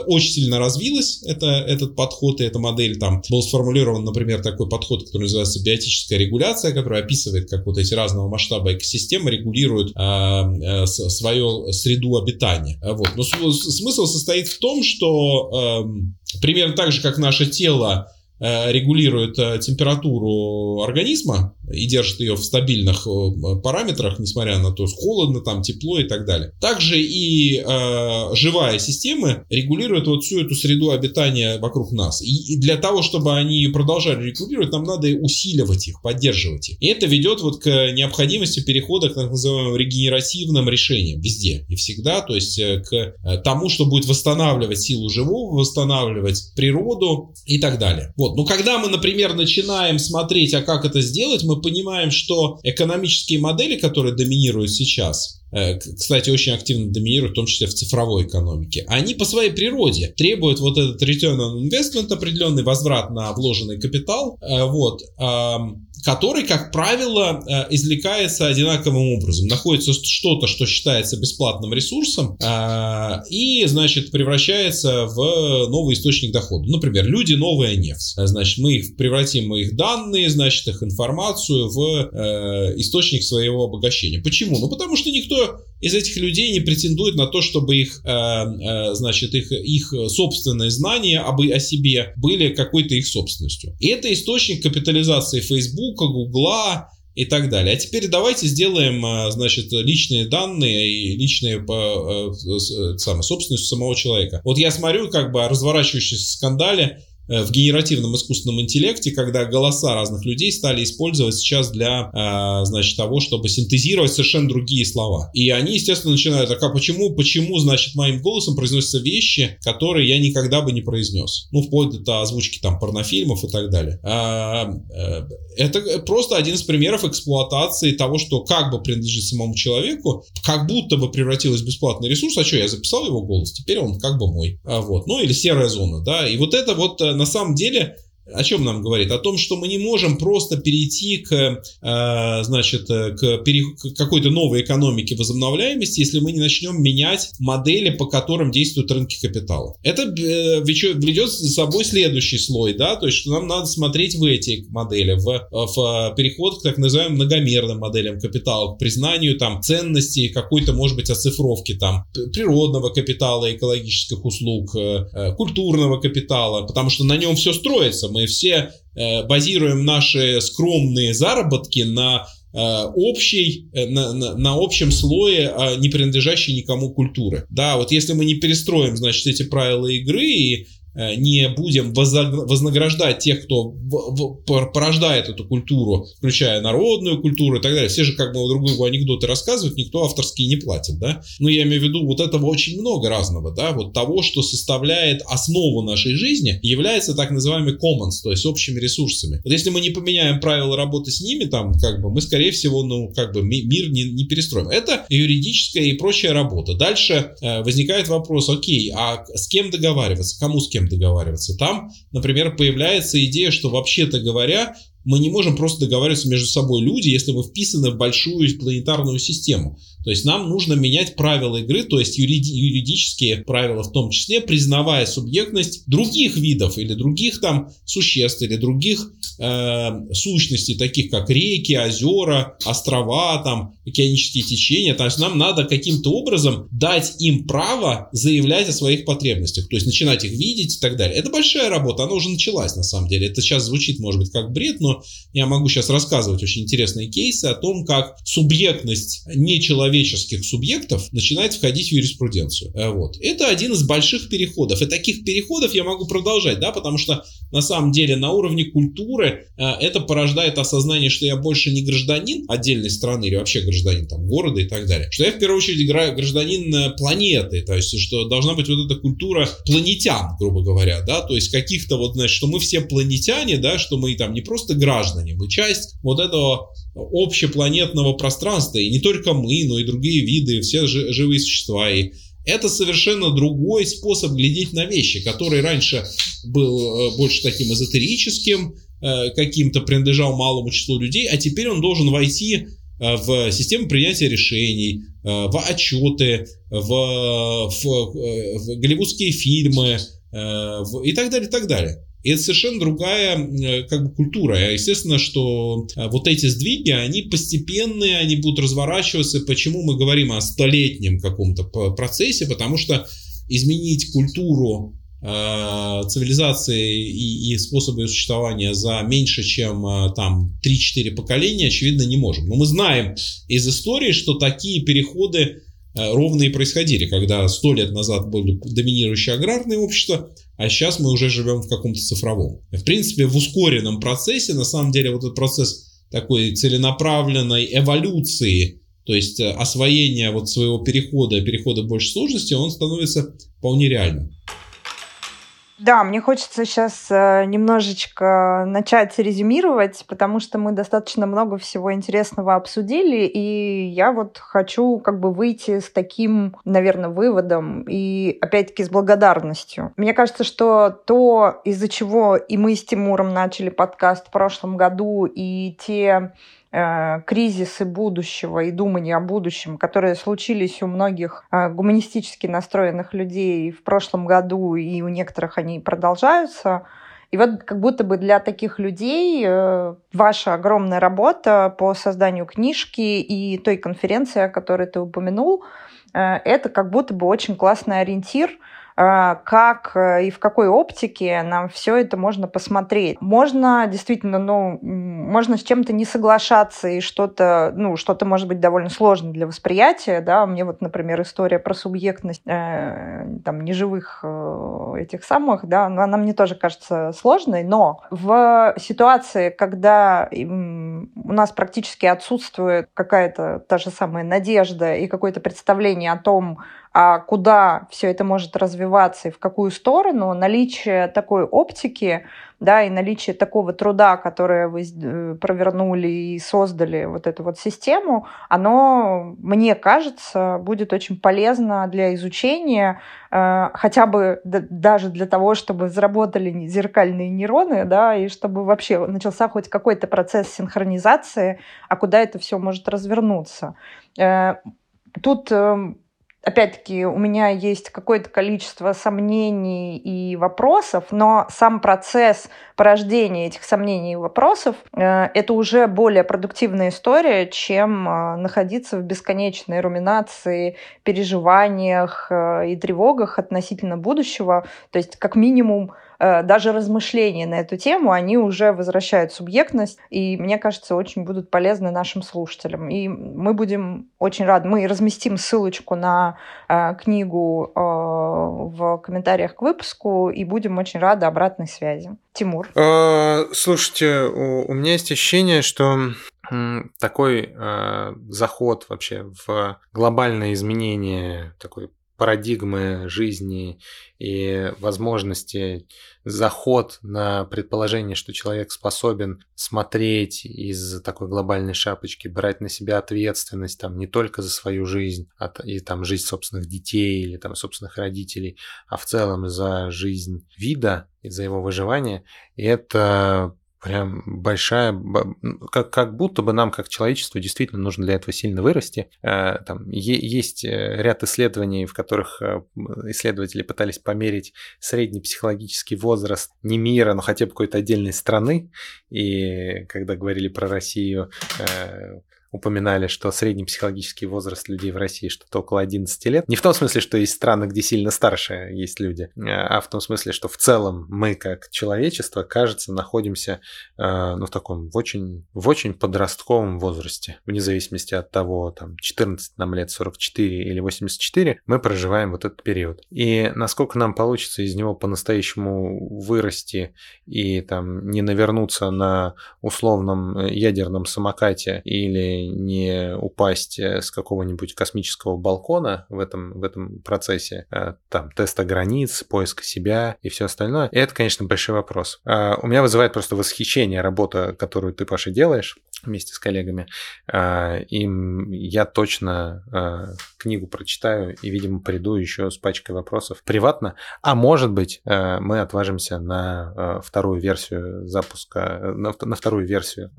очень сильно развилась это, этот подход и эта модель. Там был сформулирован, например, такой подход, который называется биотическая регуляция, который описывает, как вот эти разного масштаба экосистемы регулируют э, э, свою среду обитания. Вот. Но смысл состоит в том, что э, примерно так же, как наше тело регулирует э, температуру организма, и держит ее в стабильных э, параметрах, несмотря на то, холодно, там тепло и так далее. Также и э, живая система регулирует вот всю эту среду обитания вокруг нас. И, и для того, чтобы они продолжали регулировать, нам надо усиливать их, поддерживать их. И это ведет вот к необходимости перехода к так называемым регенеративным решениям везде и всегда, то есть э, к э, тому, что будет восстанавливать силу живого, восстанавливать природу и так далее. Вот. Но когда мы, например, начинаем смотреть, а как это сделать, мы понимаем, что экономические модели, которые доминируют сейчас, э, кстати, очень активно доминируют, в том числе в цифровой экономике, они по своей природе требуют вот этот return on investment, определенный возврат на вложенный капитал, э, вот, который, как правило, э, извлекается одинаковым образом. Находится что-то, что считается бесплатным ресурсом, и, значит, превращается в новый источник дохода. Например, люди – новая нефть. Значит, мы их превратим их данные, значит, их информацию в источник своего обогащения. Почему? Ну, потому что никто из этих людей не претендует на то, чтобы их, э, э, значит, их, их собственные знания об, о себе были какой-то их собственностью. И это источник капитализации Фейсбука, Гугла, и так далее. А теперь давайте сделаем, э, значит, личные данные и личные по, самое, собственность самого человека. Вот я смотрю, как бы разворачивающийся скандале Э, в генеративном искусственном интеллекте, когда голоса разных людей стали использовать сейчас для, э, значит, того, чтобы синтезировать совершенно другие слова. И они, естественно, начинают, а почему, почему, значит, моим голосом произносятся вещи, которые я никогда бы не произнес. Ну, вплоть до озвучки там порнофильмов и так далее. А, э, это просто один из примеров эксплуатации того, что как бы принадлежит самому человеку, как будто бы превратилось в бесплатный ресурс, а что, я записал его голос, теперь он как бы мой. А, вот. Ну, или серая зона, да. И вот это вот на самом деле о чем нам говорит? О том, что мы не можем просто перейти к, э, значит, пере... к какой-то новой экономике возобновляемости, если мы не начнем менять модели, по которым действуют рынки капитала. Это э, ведет за собой следующий слой, да, то есть, что нам надо смотреть в эти модели, в, в переход к так называемым многомерным моделям капитала, к признанию там ценностей какой-то, может быть, оцифровки там природного капитала, экологических услуг, э, культурного капитала, потому что на нем все строится мы все э, базируем наши скромные заработки на э, общей, э, на, на, на общем слое а, не принадлежащей никому культуры. Да, вот если мы не перестроим, значит, эти правила игры и не будем вознаграждать тех, кто порождает эту культуру, включая народную культуру и так далее. Все же как бы друг другу анекдоты рассказывают, никто авторские не платит, да. Но я имею в виду вот этого очень много разного, да, вот того, что составляет основу нашей жизни, является так называемый commons, то есть общими ресурсами. Вот если мы не поменяем правила работы с ними, там, как бы, мы, скорее всего, ну, как бы, мир не, не перестроим. Это юридическая и прочая работа. Дальше э, возникает вопрос, окей, а с кем договариваться, кому с кем договариваться. Там, например, появляется идея, что вообще-то говоря, мы не можем просто договариваться между собой люди, если мы вписаны в большую планетарную систему. То есть нам нужно менять правила игры, то есть юриди- юридические правила в том числе, признавая субъектность других видов или других там существ или других э, сущностей, таких как реки, озера, острова, там, океанические течения. То есть нам надо каким-то образом дать им право заявлять о своих потребностях, то есть начинать их видеть и так далее. Это большая работа, она уже началась на самом деле. Это сейчас звучит, может быть, как бред, но я могу сейчас рассказывать очень интересные кейсы о том, как субъектность нечеловеческих субъектов начинает входить в юриспруденцию. Э, вот. Это один из больших переходов. И таких переходов я могу продолжать, да, потому что на самом деле на уровне культуры э, это порождает осознание, что я больше не гражданин отдельной страны или вообще гражданин там города и так далее, что я в первую очередь гражданин э, планеты, то есть что должна быть вот эта культура планетян, грубо говоря, да, то есть каких-то вот, значит, что мы все планетяне, да, что мы там не просто граждане, мы часть вот этого общепланетного пространства, и не только мы, но и другие виды, все живые существа, и это совершенно другой способ глядеть на вещи, который раньше был э, больше таким эзотерическим, э, каким-то принадлежал малому числу людей, а теперь он должен войти э, в систему принятия решений, в отчеты, в, в, в голливудские фильмы в, и так далее, и так далее. И это совершенно другая э, как бы культура. Естественно, что э, вот эти сдвиги, они постепенные, они будут разворачиваться. Почему мы говорим о столетнем каком-то процессе? Потому что изменить культуру э, цивилизации и, и способы существования за меньше, чем там 3-4 поколения, очевидно, не можем. Но мы знаем из истории, что такие переходы ровно и происходили, когда сто лет назад были доминирующие аграрные общества, а сейчас мы уже живем в каком-то цифровом. В принципе, в ускоренном процессе, на самом деле, вот этот процесс такой целенаправленной эволюции, то есть э, освоения вот своего перехода, перехода больше сложности, он становится вполне реальным. Да, мне хочется сейчас э, немножечко начать резюмировать, потому что мы достаточно много всего интересного обсудили, и я вот хочу как бы выйти с таким, наверное, выводом и опять-таки с благодарностью. Мне кажется, что то, из-за чего и мы с Тимуром начали подкаст в прошлом году, и те кризисы будущего и думания о будущем, которые случились у многих э, гуманистически настроенных людей в прошлом году, и у некоторых они продолжаются. И вот как будто бы для таких людей э, ваша огромная работа по созданию книжки и той конференции, о которой ты упомянул, это как будто бы очень классный ориентир – как э, и в какой оптике нам все это можно посмотреть. Можно действительно, ну, можно с чем-то не соглашаться и что-то, ну, что-то может быть довольно сложно для восприятия, да, мне вот, например, история про субъектность э, там неживых э, этих самых, да, она мне тоже кажется сложной, но в ситуации, когда у нас практически отсутствует какая-то та же самая надежда и какое-то представление о том, а куда все это может развиваться и в какую сторону, наличие такой оптики, да, и наличие такого труда, которое вы э, провернули и создали вот эту вот систему, оно, мне кажется, будет очень полезно для изучения, э, хотя бы даже для того, чтобы заработали зеркальные нейроны, да, и чтобы вообще начался хоть какой-то процесс синхронизации, а куда это все может развернуться. Э, тут эм, опять-таки, у меня есть какое-то количество сомнений и вопросов, но сам процесс порождения этих сомнений и вопросов э, это уже более продуктивная история, чем э, находиться в бесконечной руминации, переживаниях э, и тревогах относительно будущего. То есть, как минимум, даже размышления на эту тему, они уже возвращают субъектность, и, мне кажется, очень будут полезны нашим слушателям. И мы будем очень рады, мы разместим ссылочку на э, книгу э, в комментариях к выпуску, и будем очень рады обратной связи. Тимур. Э, слушайте, у меня есть ощущение, что такой э, заход вообще в глобальное изменение такой парадигмы жизни и возможности, заход на предположение, что человек способен смотреть из такой глобальной шапочки, брать на себя ответственность там не только за свою жизнь, а, и там жизнь собственных детей или там собственных родителей, а в целом за жизнь вида и за его выживание, это прям большая, как, как будто бы нам, как человечеству, действительно нужно для этого сильно вырасти. Э, там есть э, ряд исследований, в которых э, исследователи пытались померить средний психологический возраст не мира, но хотя бы какой-то отдельной страны. И когда говорили про Россию, упоминали, что средний психологический возраст людей в России что-то около 11 лет. Не в том смысле, что есть страны, где сильно старше есть люди, а в том смысле, что в целом мы как человечество, кажется, находимся э, ну, в таком в очень, в очень подростковом возрасте. Вне зависимости от того, там, 14 нам лет, 44 или 84, мы проживаем вот этот период. И насколько нам получится из него по-настоящему вырасти и там не навернуться на условном э, ядерном самокате или не упасть э, с какого-нибудь космического балкона в этом, в этом процессе, э, там, теста границ, поиска себя и все остальное. И это, конечно, большой вопрос. А, у меня вызывает просто восхищение работа, которую ты, Паша, делаешь вместе с коллегами. А, и я точно а, книгу прочитаю и, видимо, приду еще с пачкой вопросов приватно. А может быть, мы отважимся на вторую версию запуска, на вторую версию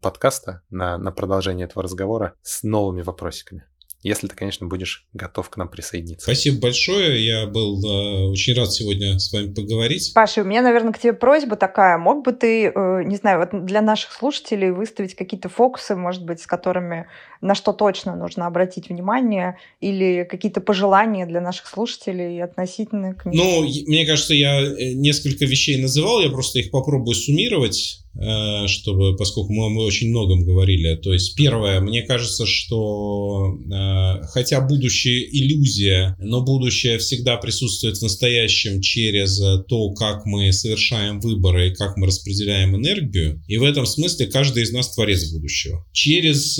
подкаста, на, на продолжение этого разговора с новыми вопросиками. Если ты, конечно, будешь готов к нам присоединиться. Спасибо большое, я был э, очень рад сегодня с вами поговорить. Паша, у меня, наверное, к тебе просьба такая. Мог бы ты, э, не знаю, вот для наших слушателей выставить какие-то фокусы, может быть, с которыми на что точно нужно обратить внимание, или какие-то пожелания для наших слушателей относительно книги? Ну, мне кажется, я э, несколько вещей называл, я просто их попробую суммировать. Э, чтобы, поскольку мы, мы очень многом говорили. То есть, первое, мне кажется, что э, хотя будущее иллюзия, но будущее всегда присутствует в настоящем через то, как мы совершаем выборы и как мы распределяем энергию. И в этом смысле каждый из нас творец будущего. Через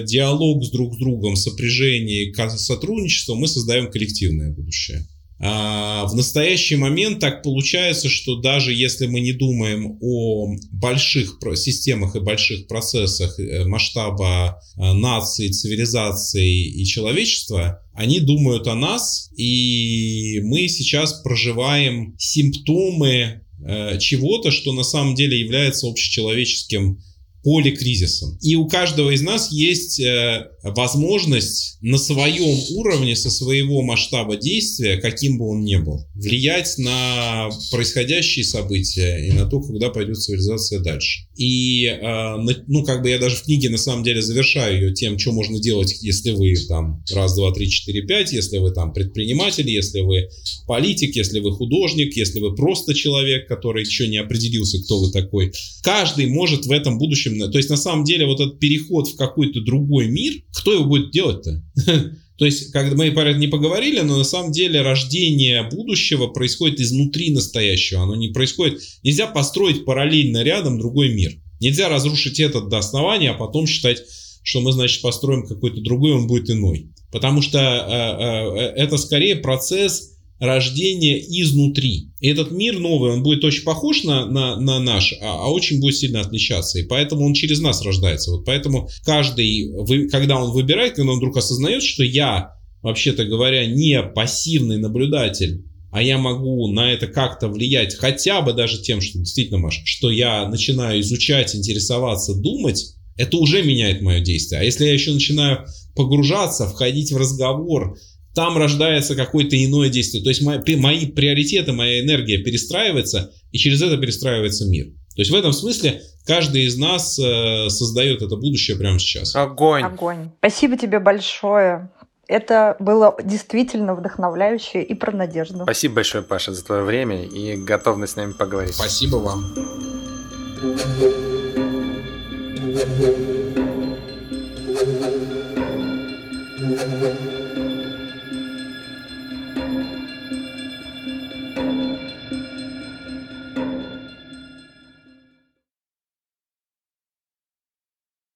диалог с друг с другом, сопряжение сотрудничество мы создаем коллективное будущее. А, в настоящий момент так получается, что даже если мы не думаем о больших системах и больших процессах э, масштаба э, нации, цивилизации и человечества, они думают о нас, и мы сейчас проживаем симптомы э, чего-то, что на самом деле является общечеловеческим поликризисом. И у каждого из нас есть э, возможность на своем уровне, со своего масштаба действия, каким бы он ни был, влиять на происходящие события и на то, куда пойдет цивилизация дальше. И, э, ну, как бы я даже в книге на самом деле завершаю ее тем, что можно делать, если вы там раз, два, три, четыре, пять, если вы там предприниматель, если вы политик, если вы художник, если вы просто человек, который еще не определился, кто вы такой. Каждый может в этом будущем то есть, на самом деле, вот этот переход в какой-то другой мир, кто его будет делать-то? (laughs) То есть, как мы про это не поговорили, но на самом деле рождение будущего происходит изнутри настоящего. Оно не происходит... Нельзя построить параллельно рядом другой мир. Нельзя разрушить этот до основания, а потом считать, что мы, значит, построим какой-то другой, он будет иной. Потому что э, э, это скорее процесс рождение изнутри. И этот мир новый, он будет очень похож на, на, на наш, а, а очень будет сильно отличаться. И поэтому он через нас рождается. Вот поэтому каждый, когда он выбирает, когда он вдруг осознает, что я, вообще-то говоря, не пассивный наблюдатель, а я могу на это как-то влиять, хотя бы даже тем, что действительно, Маш, что я начинаю изучать, интересоваться, думать, это уже меняет мое действие. А если я еще начинаю погружаться, входить в разговор, там рождается какое-то иное действие. То есть мои, мои приоритеты, моя энергия перестраивается, и через это перестраивается мир. То есть в этом смысле каждый из нас э, создает это будущее прямо сейчас. Огонь. Огонь. Спасибо тебе большое. Это было действительно вдохновляюще и про надежду. Спасибо большое, Паша, за твое время и готовность с нами поговорить. Спасибо вам.